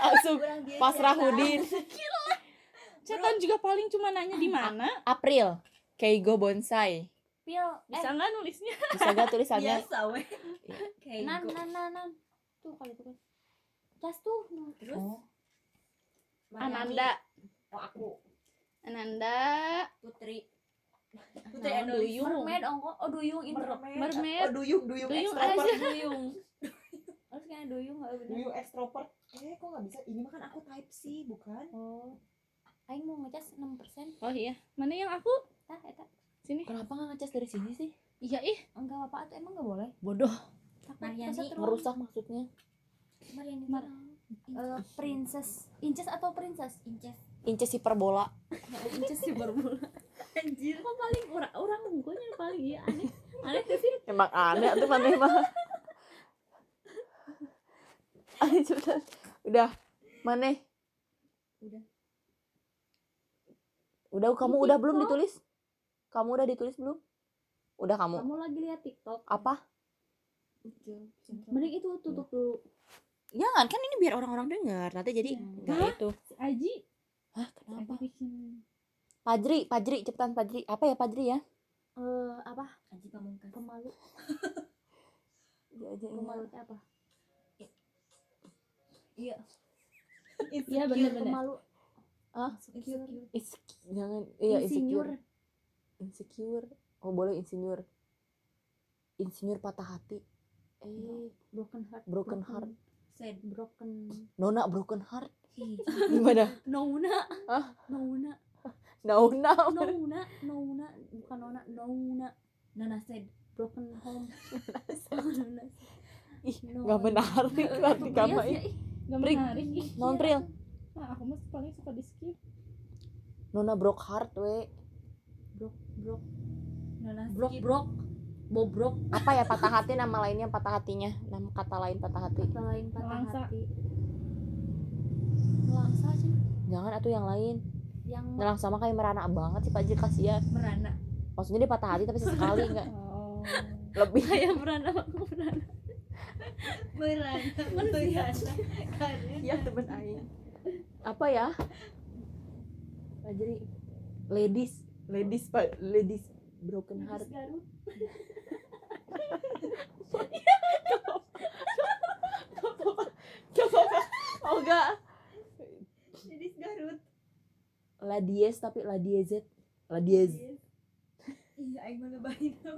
Langsung Kurang dia Pasrahudin chatan juga paling cuma nanya di mana? April. Keigo Bonsai. Pil bisa nggak nulisnya? Bisa gak tulisannya? Biasa weh. Kayak nan nan nan nan. Tuh kali itu kan. Cas tuh nah. Terus? oh Mariani. Ananda Oh aku. Ananda Putri. Putri Nah, Andolis. Duyung. mermaid ongko oh duyung intro Mermaid. Oh duyung duyung Duyung extrovert. aja. duyung harus kayak duyung nggak bener Duyung extrovert. Eh kok nggak bisa? Ini mah kan aku type C bukan? oh aing mau ngecas 6% oh iya mana yang aku tah eta sini kenapa gak ngecas dari sini sih iya ih enggak apa tuh emang enggak boleh bodoh takut Mariani ngerusak maksudnya Mariani. Mar- Eh, princess. Inces atau princess? Inces. inces hiperbola. Inces sih berbola Anjir. kok paling orang orang unggulnya paling iya aneh. Aneh tuh sih? Emang aneh tuh mana emang. Ayo cepetan udah. Mana? Udah. udah kamu udah belum ditulis? Kamu udah ditulis belum? Udah kamu. Kamu lagi lihat tiktok. Apa? Mending itu tutup dulu jangan kan ini biar orang-orang dengar nanti jadi nggak itu. Si Aji? Hah kenapa? Aji bikin Pajri Pajri cepetan Pajri apa ya Pajri ya? Eh apa? Aji Pamungkas. pemalu. Dia aja pemalu teh apa? Iya. iya bener bener pemalu. Ah? Insecure. Insecure. jangan iya insecure. Insecure. Oh boleh insinyur. Insinyur patah hati. Eh. Broken heart broken. heart Sad. broken. Nona broken heart? Ih, gimana? Nona. Hah? Nona. Nona? Nona. Nona. Bukan Nona. Nona. Nona sad. broken home. Nona ih No. nggak menarik arti kamu Iya ini. sih, ih. gak Prik. menarik. Ih non pril nah aku mah paling suka di skip. Nona broke heart we. Brok brok Nona brok skip. Brok bobrok. Apa ya patah hati nama lainnya patah hatinya. Nama kata lain patah hati. Kata lain patah Nelangsa. hati. Nelangsa sih. Jangan atuh yang lain. Yang nyelang sama kayak merana banget sih Pajri kasihan. Merana. maksudnya dia patah hati tapi sesekali enggak. Oh. Lebih. Kayak berana Merana. Merana. Karena. ya temen aing. Apa ya? Pajri ladies. Ladies pak. Ladies broken heart Garut oh enggak Jadi Garut. ladies tapi ladies ladies Iya, aing mah lebahin tau.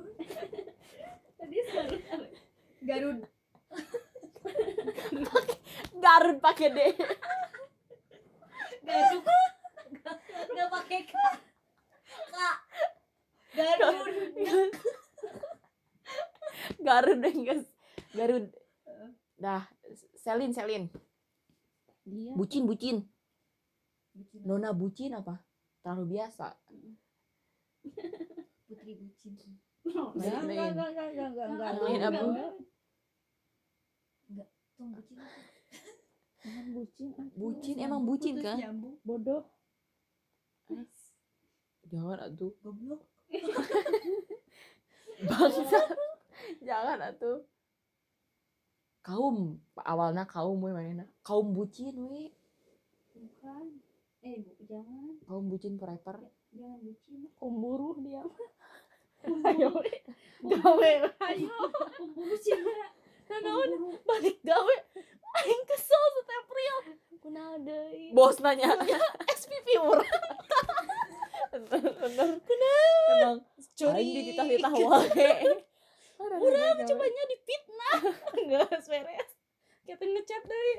tadi Garut Garut. Garut pakai D Garut. Enggak pakai K. Kak. Garut. Garut deh guys Garut dah Selin Selin. Dia bucin bucin. Nona bucin apa? Terlalu biasa. Putri bucin. Enggak, Lain, enggak, lain. enggak, enggak, enggak, enggak, enggak. Lain apa? tuh bucin apa? Jangan bucin. ah. bucin emang bucin. kan Bodoh. jangan atuh goblok. Bangsa jangan atuh. Kaum awalnya kaum we mana kaum bucin we bukan. Eh bu jangan. Kaum bucin forever. Jangan bucin. Pemburu dia. Ayo. Gawe ayo. pemburu siapa Naon? balik gawe. Aing kesel setiap real. Kunaon deui? bos nanya. SPP urang. bener emang Curi. dititah-titah wae Urang cobanya dipitnah. Enggak beres. Kita ngechat deui.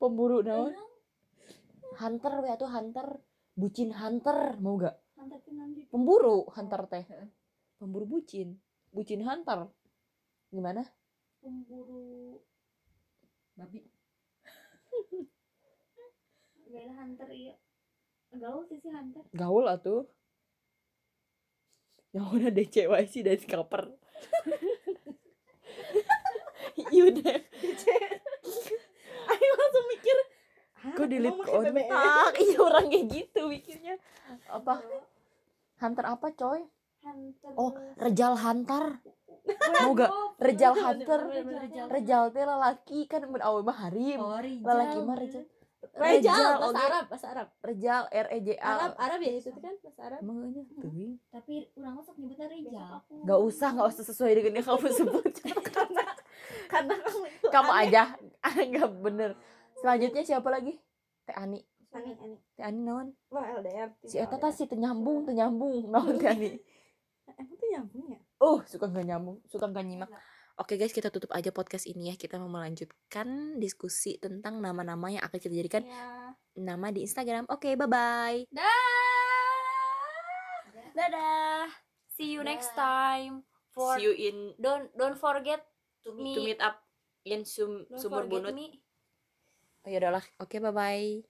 pemburu naon? Hunter we atuh hunter. Bucin hunter mau gak pemburu hunter teh. Pemburu bucin. Bucin hunter. Gimana? Pemburu babi. Ada hunter iya. Gaul sih si hunter. Gaul atuh yang udah DC wae sih dari cover iya deh Aing langsung mikir. "Hah, kok delete emang pakai BBM?" kontak iya orang kayak gitu mikirnya apa hunter apa coy hunter oh rejal hunter mau gak rejal hunter rejal teh lelaki kan mun awe mah harim oh lelaki mah rejal Rejal, Rejal, bahasa. Arab, bahasa Arab. rejal r e j Arab, a Arab ya itu kan bahasa Arab. emang aja tuh tapi orang masuk nyebutnya Rijal Gak usah, gak usah sesuai dengan yang kamu sebut karena karena kamu itu Kamu aneh. aja, gak bener Selanjutnya siapa lagi? Teh Ani aneh aneh. Teh Ani naon? Wah, LDR. Si Eta tah si tenyambung, tenyambung Naon Teh Ani? Emang tuh nyambung ya? Oh, suka gak nyambung, suka gak nyimak Oke guys, kita tutup aja podcast ini ya Kita mau melanjutkan diskusi tentang nama-nama yang akan kita jadikan Ya. nama di Instagram Oke, bye-bye Dadah. See you next time. For See you in don't don't forget to me. meet up in sum, don't Sumur forget Bunut me. Oh ya udahlah, oke bye-bye